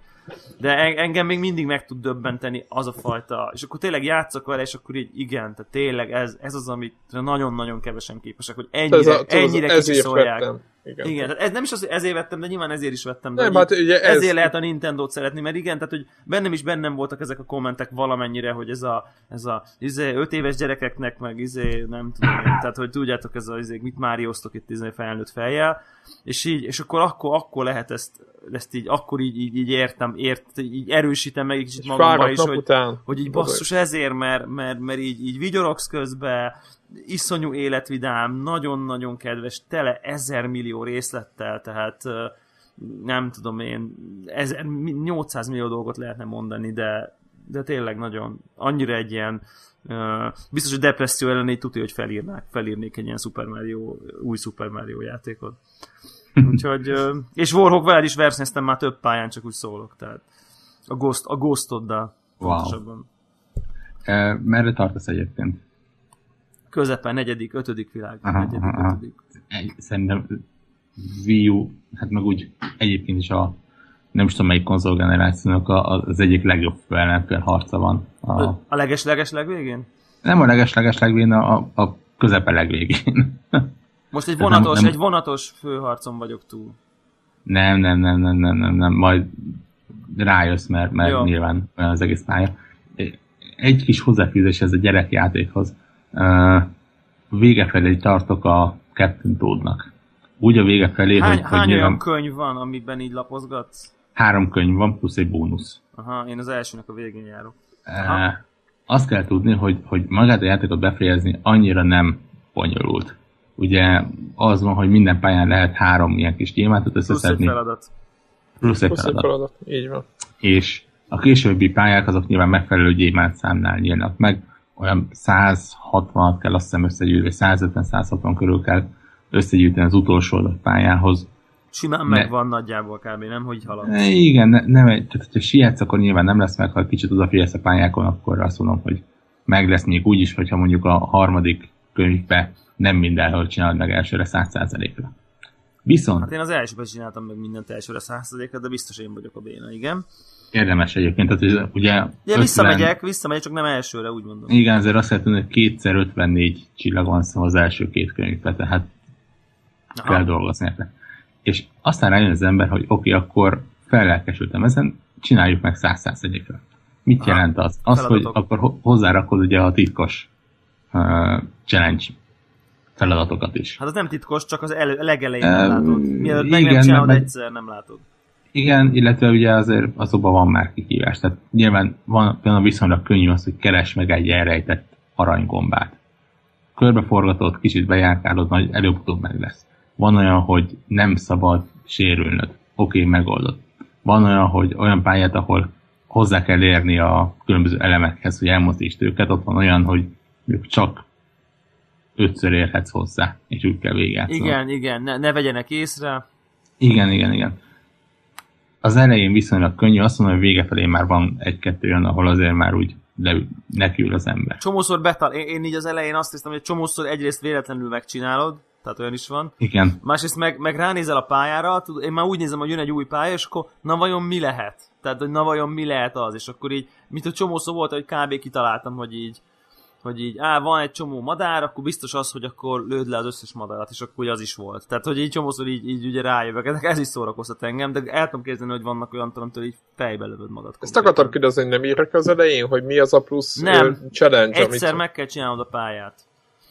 de engem még mindig meg tud döbbenteni az a fajta, és akkor tényleg játszok vele, és akkor így igen, tehát tényleg ez, ez az, amit nagyon-nagyon kevesen képesek, hogy ennyire, ez a, ennyire kicsiszolják. Vettem igen. igen tehát ez nem is az, ezért vettem, de nyilván ezért is vettem. De nem, hát ugye ez... Ezért lehet a Nintendo-t szeretni, mert igen, tehát hogy bennem is bennem voltak ezek a kommentek valamennyire, hogy ez a, ez a izé, öt éves gyerekeknek, meg izé, nem tudom tehát hogy tudjátok, ez a izé, mit már itt izé felnőtt fejjel, és így, és akkor, akkor, akkor lehet ezt, ezt így, akkor így, így, így értem, ért, így erősítem meg egy kicsit magamban is, hogy, után. hogy így basszus ezért, mert, mert, mert így, így vigyorogsz közben, iszonyú életvidám, nagyon-nagyon kedves, tele ezer millió részlettel, tehát nem tudom én, ezer, 800 millió dolgot lehetne mondani, de, de tényleg nagyon, annyira egy ilyen Uh, biztos, hogy depresszió ellen így tudja, hogy felírnák, felírnék egy ilyen Super Mario, új Super Mario játékot. Úgyhogy, uh, és Warhawk veled is versenyeztem már több pályán, csak úgy szólok, tehát a, Ghost, a Ghostoddal. Wow. Uh, merre tartasz egyébként? Közepen, negyedik, ötödik világ. Aha, negyedik, aha. ötödik. Szerintem Wii U, hát meg úgy egyébként is a nem is tudom melyik konzolgenerációnak az egyik legjobb ellenfél harca van. A, a leges-leges legvégén? Nem a leges-leges legvégén, a, a közepe legvégén. Most egy vonatos, nem, nem, egy vonatos főharcon vagyok túl. Nem, nem, nem, nem, nem, nem, nem. majd rájössz, mert, mert Jó. nyilván olyan az egész pálya. Egy kis hozzáfűzés ez a gyerekjátékhoz vége felé tartok a Captain Toadnak. Úgy a vége felé, hány, hogy... Hány hogy olyan könyv van, amiben így lapozgatsz? Három könyv van, plusz egy bónusz. Aha, én az elsőnek a végén járok. Aha. azt kell tudni, hogy, hogy magát a játékot befejezni annyira nem bonyolult. Ugye az van, hogy minden pályán lehet három ilyen kis gyémántot összeszedni. feladat. Plusz egy feladat. feladat. Így van. És a későbbi pályák azok nyilván megfelelő gyémánt számnál nyílnak meg, olyan 160 kell azt hiszem összegyűjteni, 150-160 körül kell összegyűjteni az utolsó adott pályához. Simán ne. megvan nagyjából kb. nem, hogy halad. Igen, ne, nem, tehát ha sietsz, akkor nyilván nem lesz meg, ha kicsit odafigyelsz a pályákon, akkor azt mondom, hogy meg lesz még úgy is, hogyha mondjuk a harmadik könyvbe nem mindenhol csinálod meg elsőre 100%-ra. Viszont... Hát én az elsőben csináltam meg mindent elsőre 100%-ra, de biztos én vagyok a béna, igen. Érdemes egyébként, tehát ugye... Ja, 50... visszamegyek, visszamegyek, csak nem elsőre, úgy mondom. Igen, azért azt lehet hogy kétszer 54 csillag van az első két könyvbe, tehát Aha. kell dolgozni érte. És aztán rájön az ember, hogy oké, okay, akkor fellelkesültem ezen, csináljuk meg 100%-ra. Mit Aha. jelent az? Az, Feladatok. hogy akkor hozzárakod ugye a titkos uh, challenge feladatokat is. Hát az nem titkos, csak az elő, legelején nem látod. Mielőtt meg igen, nem csinálod meg, egyszer, nem látod. Igen, illetve ugye azért azokban van már kikívás. Tehát nyilván van például viszonylag könnyű az, hogy keres meg egy elrejtett aranygombát. Körbeforgatod, kicsit bejárkálod, majd előbb-utóbb meg lesz. Van olyan, hogy nem szabad sérülnöd. Oké, okay, megoldod. Van olyan, hogy olyan pályát, ahol hozzá kell érni a különböző elemekhez, hogy elmozdítsd őket, ott van olyan, hogy csak ötször érhetsz hozzá, és úgy kell véget. Igen, igen, ne, ne vegyenek észre. Igen, igen, igen. Az elején viszonylag könnyű, azt mondom, hogy vége felé már van egy-kettő olyan, ahol azért már úgy le, nekül az ember. Csomószor betal, én, én így az elején azt hiszem, hogy csomószor egyrészt véletlenül megcsinálod, tehát olyan is van. Igen. Másrészt meg, meg ránézel a pályára, tud, én már úgy nézem, hogy jön egy új pálya, és akkor na vajon mi lehet? Tehát, hogy na vajon mi lehet az? És akkor így, mint a csomószor volt, hogy kb. kitaláltam, hogy így, hogy így, á, van egy csomó madár, akkor biztos az, hogy akkor lőd le az összes madarat, és akkor az is volt. Tehát, hogy így csomószor így, így ugye rájövök, ezek ez is szórakoztat engem, de el tudom képzelni, hogy vannak olyan hogy így fejbe lövöd magad. Ezt akartam kérdezni, hogy nem írok az elején, hogy mi az a plusz nem, challenge, egyszer amit... meg kell csinálnod a pályát.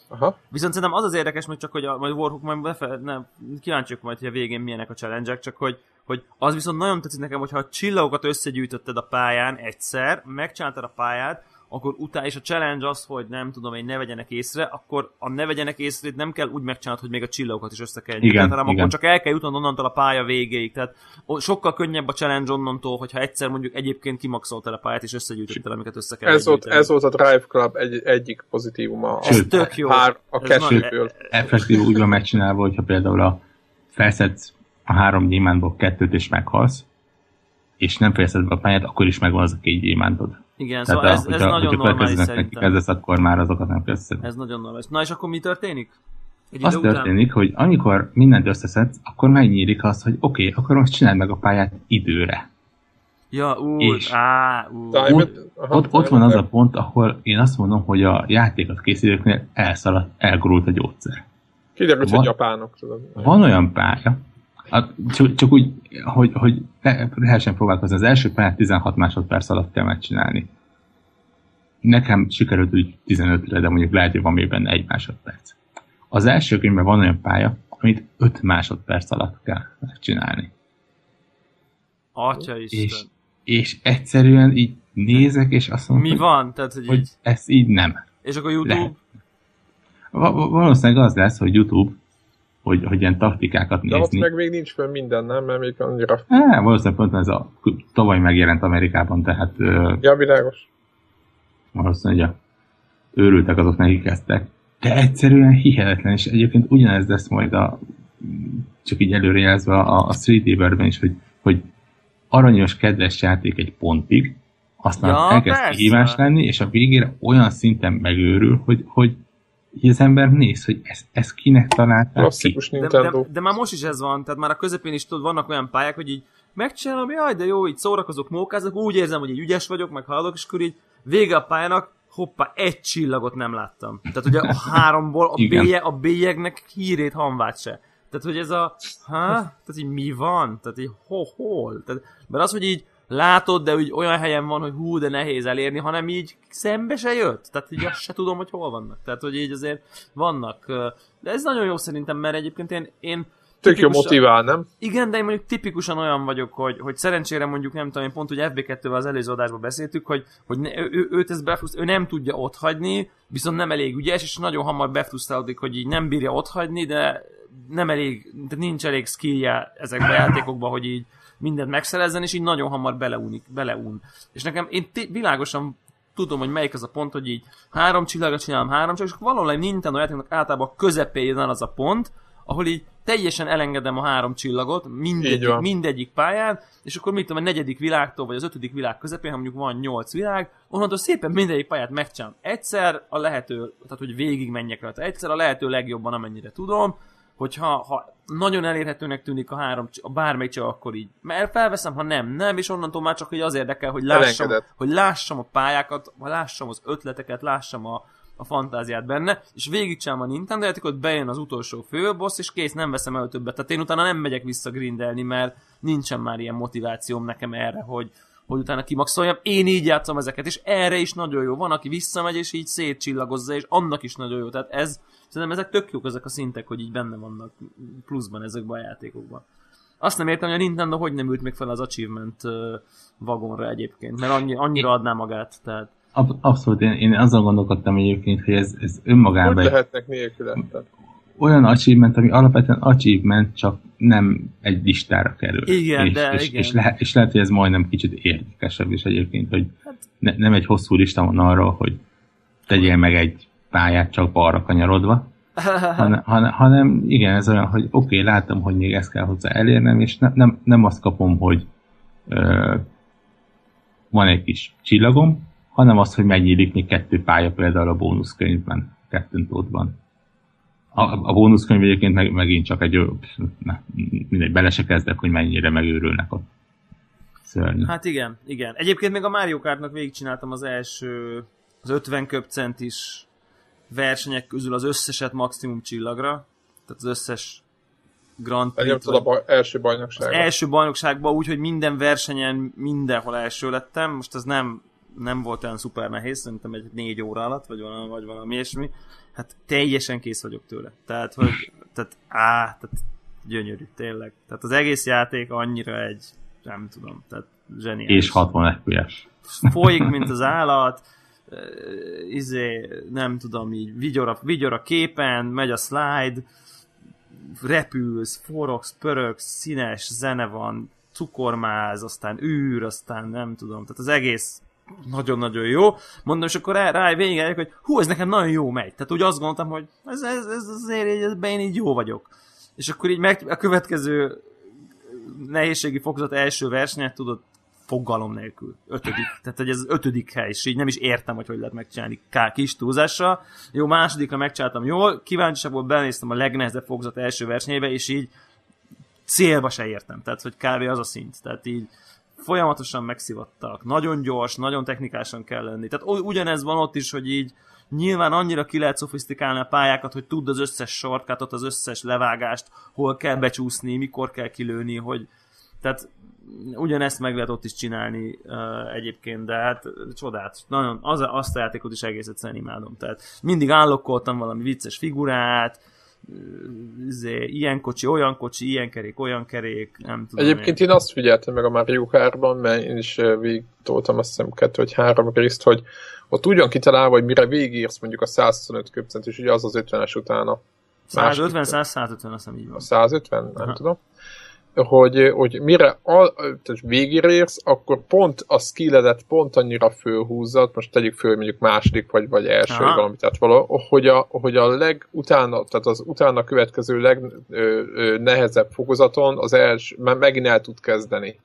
Aha. Viszont szerintem az az érdekes, hogy csak hogy a, majd Warhawk majd befe, nem, kíváncsiak majd, hogy a végén milyenek a challenge csak hogy, hogy az viszont nagyon tetszik nekem, hogyha a csillagokat összegyűjtötted a pályán egyszer, megcsináltad a pályát, akkor utána, és a challenge az, hogy nem tudom én, ne vegyenek észre, akkor a ne vegyenek észre nem kell úgy megcsinálni, hogy még a csillagokat is össze kell igen, hanem igen. akkor csak el kell jutnod onnantól a pálya végéig. Tehát sokkal könnyebb a challenge onnantól, hogyha egyszer mondjuk egyébként kimaxoltál a pályát és összegyűjtöttél, amiket össze kell ez volt, ez volt a Drive Club egy, egyik pozitívuma. Ez a, tök jó. Hár, a kettőből. Effektív úgy van megcsinálva, hogyha például a felszedsz a három gyémántból kettőt és meghalsz, és nem fejezed be a pályát, akkor is megvan az a két gyémántod. Igen, Tehát szóval a, ez, ez hogyha, nagyon normális szerintem. Ez lesz, akkor már azokat nem kezdesz. Ez nagyon normális. Na és akkor mi történik? Egy az történik, után... hogy amikor mindent összeszedsz, akkor megnyílik az, hogy oké, okay, akkor most csináld meg a pályát időre. Ja, úgy, és á, úgy. Ott, ott, ott van az a pont, ahol én azt mondom, hogy a játékot készítőknél elszaladt, elgurult a gyógyszer. Kiderült, hogy japánok. Tudod. Van olyan pálya, a, csak, csak úgy, hogy, hogy lehessen próbálkozni. Az első pályát 16 másodperc alatt kell megcsinálni. Nekem sikerült úgy 15-re, de mondjuk lehet, hogy van még benne egy másodperc. Az első könyvben van olyan pálya, amit 5 másodperc alatt kell megcsinálni. Atya Isten. És, és egyszerűen így nézek, és azt mondom, Mi hogy, van? Tehát, hogy, hogy így... ez így nem. És akkor YouTube? Lehet. Valószínűleg az lesz, hogy YouTube hogy, hogy ilyen taktikákat De nézni. De ott meg még nincs fönn minden, nem? Mert még annyira... Há, valószínűleg pont ez a tavaly megjelent Amerikában, tehát... Ja, világos. Valószínűleg a őrültek azok nekik kezdtek. De egyszerűen hihetetlen, és egyébként ugyanez lesz majd a csak így előrejelzve a, a Street Eater-ben is, hogy, hogy aranyos, kedves játék egy pontig, aztán ja, elkezd kihívás lenni, és a végére olyan szinten megőrül, hogy, hogy hogy az ember néz, hogy ez, ez kinek találták ki. De, de, de, már most is ez van, tehát már a közepén is tudod, vannak olyan pályák, hogy így megcsinálom, jaj, de jó, így szórakozok, mókázok, úgy érzem, hogy így ügyes vagyok, meg haladok, és akkor így vége a pályának, hoppá, egy csillagot nem láttam. Tehát ugye a háromból a, bélyeg, a bélyegnek hírét hanvát se. Tehát, hogy ez a, ha? Tehát így mi van? Tehát így ho, hol? Tehát, mert az, hogy így látod, de úgy olyan helyen van, hogy hú, de nehéz elérni, hanem így szembe se jött. Tehát így azt se tudom, hogy hol vannak. Tehát, hogy így azért vannak. De ez nagyon jó szerintem, mert egyébként én, én Tök jó motivál, nem? Igen, de én mondjuk tipikusan olyan vagyok, hogy, hogy szerencsére mondjuk nem tudom, én pont hogy FB2-vel az előző adásban beszéltük, hogy, hogy ne, ő, őt ez befruszt, ő nem tudja otthagyni, viszont nem elég ügyes, és nagyon hamar befrusztrálódik, hogy így nem bírja otthagyni, de nem elég, de nincs elég skillje ezekben a játékokban, hogy így mindent megszerezzen, és így nagyon hamar beleúnik, beleún. És nekem én t- világosan tudom, hogy melyik az a pont, hogy így három csillagot csinálom, három csillagot, és valahol egy Nintendo játéknak általában a közepén az a pont, ahol így teljesen elengedem a három csillagot mindegyik, mindegyik pályán, és akkor mit tudom, a negyedik világtól, vagy az ötödik világ közepén, ha mondjuk van nyolc világ, onnantól szépen mindegyik pályát megcsinálom. Egyszer a lehető, tehát hogy végig menjek rajta, egyszer a lehető legjobban, amennyire tudom, hogyha ha nagyon elérhetőnek tűnik a három, a bármelyik csak akkor így. Mert felveszem, ha nem, nem, és onnantól már csak hogy az érdekel, hogy lássam, hogy lássam a pályákat, lássam az ötleteket, lássam a, a fantáziát benne, és végigcsinálom a Nintendo játékot, bejön az utolsó főbossz, és kész, nem veszem el többet. Tehát én utána nem megyek vissza grindelni, mert nincsen már ilyen motivációm nekem erre, hogy, hogy utána kimaxoljam. Én így játszom ezeket, és erre is nagyon jó. Van, aki visszamegy, és így szétcsillagozza, és annak is nagyon jó. Tehát ez, szerintem ezek tök jók ezek a szintek, hogy így benne vannak pluszban ezekben a játékokban. Azt nem értem, hogy a Nintendo hogy nem ült még fel az achievement vagonra egyébként, mert annyi, annyira adná magát. Tehát Abszolút, én, én azon gondolkodtam egyébként, hogy ez, ez önmagában... Hogy lehetnek nélküle? Olyan achievement, ami alapvetően achievement, csak nem egy listára kerül. Igen, és, de és, igen. És, lehet, és lehet, hogy ez majdnem kicsit érdekesebb is egyébként, hogy hát- ne, nem egy hosszú lista van arról, hogy tegyél meg egy pályát csak balra kanyarodva, hanem, hanem, hanem igen, ez olyan, hogy oké, okay, látom, hogy még ezt kell hozzá elérnem, és ne, nem, nem azt kapom, hogy ö, van egy kis csillagom, hanem az, hogy megnyílik még kettő pálya például a bónuszkönyvben, kettőn tódban. A, a bónuszkönyv egyébként meg, megint csak egy, ne, mindegy, bele se kezdek, hogy mennyire megőrülnek ott. Szörny. Hát igen, igen. Egyébként még a Mario Kartnak végigcsináltam az első, az 50 köpcentis versenyek közül az összeset maximum csillagra, tehát az összes Grand Prix. az első bajnokságban. Az első bajnokságban úgy, hogy minden versenyen mindenhol első lettem. Most ez nem nem volt olyan szuper nehéz, szerintem egy négy óra alatt, vagy valami, vagy valami ilyesmi. Hát teljesen kész vagyok tőle. Tehát, hogy, tehát, á, tehát gyönyörű, tényleg. Tehát az egész játék annyira egy, nem tudom, tehát zseniális. És 60 FPS. Folyik, mint az állat, izé, nem tudom, így vigyor a, vigyor a képen, megy a slide, repülsz, forogsz, pörögsz, színes zene van, cukormáz, aztán űr, aztán nem tudom, tehát az egész nagyon-nagyon jó. Mondom, és akkor rá, rá végigeljük, hogy hú, ez nekem nagyon jó megy. Tehát úgy azt gondoltam, hogy ez, ez, ez azért ebben én így jó vagyok. És akkor így meg, a következő nehézségi fokozat első versenyet tudod fogalom nélkül. Ötödik. Tehát, hogy ez az ötödik hely, és így nem is értem, hogy hogy lehet megcsinálni K kis túlzással. Jó, másodikra megcsináltam jól, kíváncsiságból benéztem a legnehezebb fokozat első versenyébe, és így célba se értem. Tehát, hogy kávé az a szint. Tehát így folyamatosan megszivattak, nagyon gyors, nagyon technikásan kell lenni. Tehát ugyanez van ott is, hogy így nyilván annyira ki lehet szofisztikálni a pályákat, hogy tudd az összes sorkátot, az összes levágást, hol kell becsúszni, mikor kell kilőni, hogy tehát ugyanezt meg lehet ott is csinálni uh, egyébként, de hát csodát. Nagyon, az, azt a játékot is egész egyszerűen imádom. Tehát mindig állokkoltam valami vicces figurát, izé, ilyen kocsi, olyan kocsi, ilyen kerék, olyan kerék, nem tudom. Egyébként én, én azt figyeltem meg a Mario Kart-ban, mert én is végig toltam azt hiszem kettő vagy három részt, hogy ott ugyan kitalálva, hogy mire végigírsz mondjuk a 125 köpcent, és ugye az az 50-es utána. 150, 100, 150, azt hiszem így van. A 150? Nem Aha. tudom hogy, hogy mire a, tehát végigérsz, akkor pont a skilledet pont annyira fölhúzzad, most tegyük föl mondjuk második vagy, vagy első Aha. valami, tehát való, hogy a, hogy a leg utána, tehát az utána következő legnehezebb fokozaton az első, mert megint el tud kezdeni.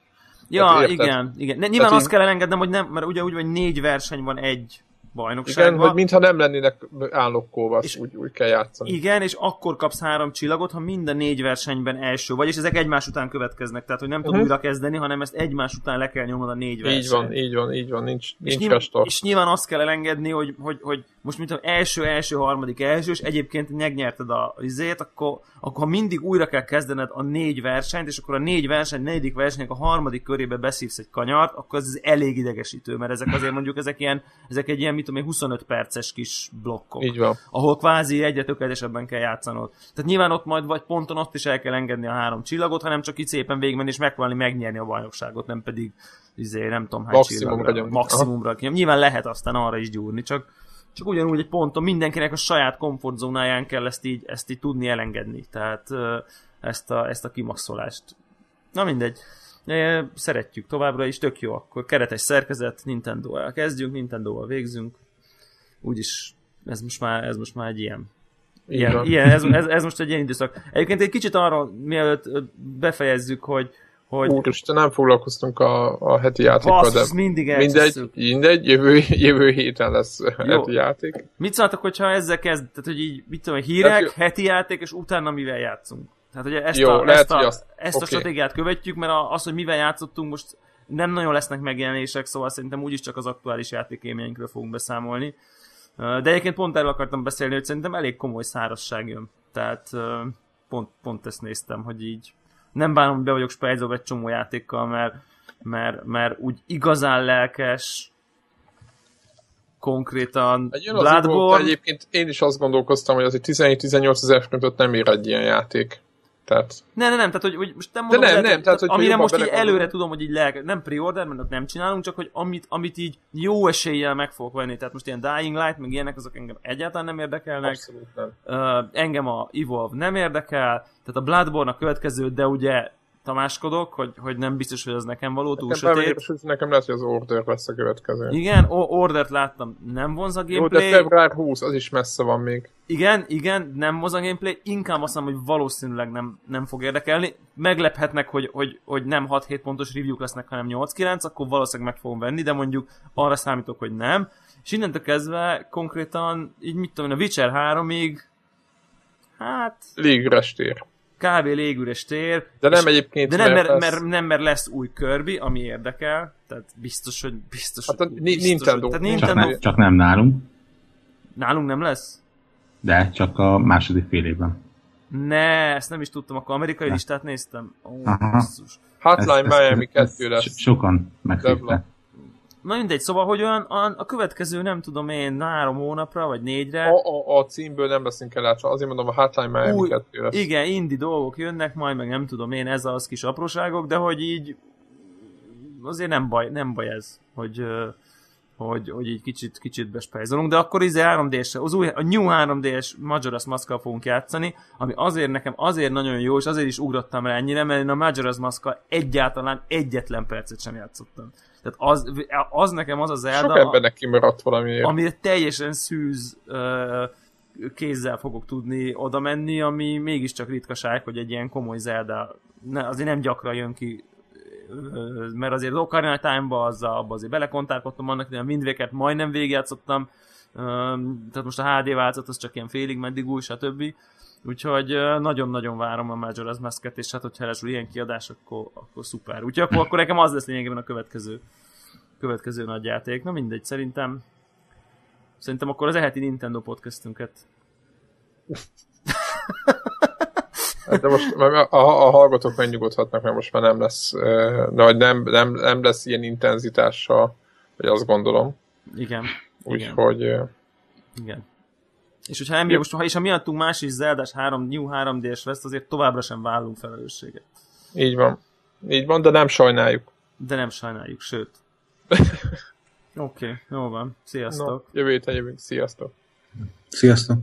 Ja, tehát, igen, igen. Nyilván azt így... kell elengednem, hogy nem, mert ugye úgy, hogy négy verseny van egy bajnokságban. Igen, hogy mintha nem lennének állokkolva, és úgy, úgy kell játszani. Igen, és akkor kapsz három csillagot, ha minden négy versenyben első vagy, és ezek egymás után következnek, tehát hogy nem uh-huh. újra kezdeni, hanem ezt egymás után le kell nyomnod a négy versenyt. Így van, így van, így van, nincs, nincs és, nyilván, és nyilván azt kell elengedni, hogy, hogy, hogy most mint első, első, harmadik, első, és egyébként megnyerted a izét, akkor, akkor mindig újra kell kezdened a négy versenyt, és akkor a négy verseny, negyedik versenynek a harmadik körébe beszívsz egy kanyart, akkor ez elég idegesítő, mert ezek azért mondjuk ezek ilyen, ezek egy ilyen, mit tudom én, 25 perces kis blokkok. Így van. Ahol kvázi egyre tökéletesebben kell játszanod. Tehát nyilván ott majd vagy ponton ott is el kell engedni a három csillagot, hanem csak itt szépen végigmenni és megpróbálni megnyerni a bajnokságot, nem pedig izé, nem tudom hány maximumra, csillagra, maximumra. Nyilván lehet aztán arra is gyúrni, csak csak ugyanúgy egy ponton mindenkinek a saját komfortzónáján kell ezt így, ezt így tudni elengedni. Tehát ezt a, ezt a kimaxolást. Na mindegy. Szeretjük továbbra is, tök jó, akkor keretes szerkezet, Nintendo-el kezdjünk, Nintendo-val végzünk, úgyis ez most már, ez most már egy ilyen ilyen, ilyen ez, ez, ez, most egy ilyen időszak. Egyébként egy kicsit arra, mielőtt befejezzük, hogy, hogy... Úristen, nem foglalkoztunk a, a heti játékkal, de mindig mindegy, mindegy, jövő, jövő héten lesz Jó. heti játék. Mit szóltak, hogyha ezzel kezd, tehát hogy így, mit tudom, hírek, hát, heti játék, és utána mivel játszunk? Tehát ugye ezt, Jó, a, lehet, ezt, a, azt, ezt okay. a stratégiát követjük, mert az, hogy mivel játszottunk, most nem nagyon lesznek megjelenések, szóval szerintem úgyis csak az aktuális játékélményeinkről fogunk beszámolni. De egyébként pont erről akartam beszélni, hogy szerintem elég komoly szárazság jön. Tehát pont, pont ezt néztem, hogy így nem bánom, hogy be vagyok spejzolva egy csomó játékkal, mert, mert, mert úgy igazán lelkes, konkrétan Bloodborne... Egyébként én is azt gondolkoztam, hogy azért 17-18 ezer nem ér egy ilyen játék. Tehát... Nem, nem, nem, tehát hogy, hogy most nem mondom, De nem, nem, tehát, hogy amire most így előre tudom, hogy így lelke, nem pre-order, mert nem csinálunk, csak hogy amit, amit így jó eséllyel meg fogok venni, tehát most ilyen Dying Light, meg ilyenek, azok engem egyáltalán nem érdekelnek. Abszolút nem. Uh, engem a Evolve nem érdekel, tehát a Bloodborne a következő, de ugye tamáskodok, hogy, hogy nem biztos, hogy ez nekem való, túl nekem sötét. Nem, nekem lehet, hogy az Order lesz a következő. Igen, Ordert láttam, nem vonz a gameplay. Jó, de február 20, az is messze van még. Igen, igen, nem vonz a gameplay, inkább azt mondom, hogy valószínűleg nem, nem fog érdekelni. Meglephetnek, hogy, hogy, hogy nem 6-7 pontos review lesznek, hanem 8-9, akkor valószínűleg meg fogom venni, de mondjuk arra számítok, hogy nem. És innentől kezdve konkrétan, így mit tudom, a Witcher 3-ig hát... Légüres tér kb. légüres tér. De nem egyébként, De nem, mert, mert, mert, nem, mert lesz új Kirby, ami érdekel, tehát biztos, hogy biztos, hát a biztos, Nintendo. Hogy, tehát Nintendo... Csak, ne, csak nem nálunk. Nálunk nem lesz? De, csak a második fél évben. Ne, ezt nem is tudtam, akkor amerikai ne. listát néztem. Ó, Aha. Hotline Miami 2 lesz. Sokan megszívták. Na mindegy, szóval, hogy olyan a, a következő, nem tudom én, három hónapra, vagy négyre. A, a, a címből nem leszünk el átsa, azért mondom, a Hotline Miami Új, 2 lesz. Igen, indi dolgok jönnek, majd meg nem tudom én, ez az kis apróságok, de hogy így azért nem baj, nem baj ez, hogy, hogy, hogy így kicsit, kicsit bespejzolunk, de akkor izé 3 d az új, a New 3D-s Majora's mask fogunk játszani, ami azért nekem azért nagyon jó, és azért is ugrottam rá ennyire, mert én a Majora's mask egyáltalán egyetlen percet sem játszottam. Tehát az, az nekem az az Zelda... Sok embernek kimaradt valamiért. Amire teljesen szűz uh, kézzel fogok tudni oda menni, ami mégiscsak ritkaság, hogy egy ilyen komoly Zelda ne, azért nem gyakran jön ki mert azért az Ocarina Time-ba az, abba azért belekontárkodtam annak, hogy a mindvéket majdnem végigjátszottam, tehát most a HD változat az csak ilyen félig, meddig új, stb. Úgyhogy nagyon-nagyon várom a Majora's Mask-et, és hát hogyha lesz ilyen kiadás, akkor, akkor szuper. Úgyhogy akkor, akkor nekem az lesz lényegében a következő, következő nagy játék. Na mindegy, szerintem szerintem akkor az eheti Nintendo podcastünket Hát de most a, a, a hallgatók megnyugodhatnak, mert most már nem lesz, vagy nem, nem, nem lesz ilyen intenzitással, vagy azt gondolom. Igen. Úgyhogy... Igen. És hogyha emiatt most, ha is a miattunk más is Zeldás 3, New 3D-s lesz, azért továbbra sem vállunk felelősséget. Így van. Így van, de nem sajnáljuk. De nem sajnáljuk, sőt. Oké, okay, jó van. Sziasztok. No, jövő héten jövünk. Sziasztok. Sziasztok.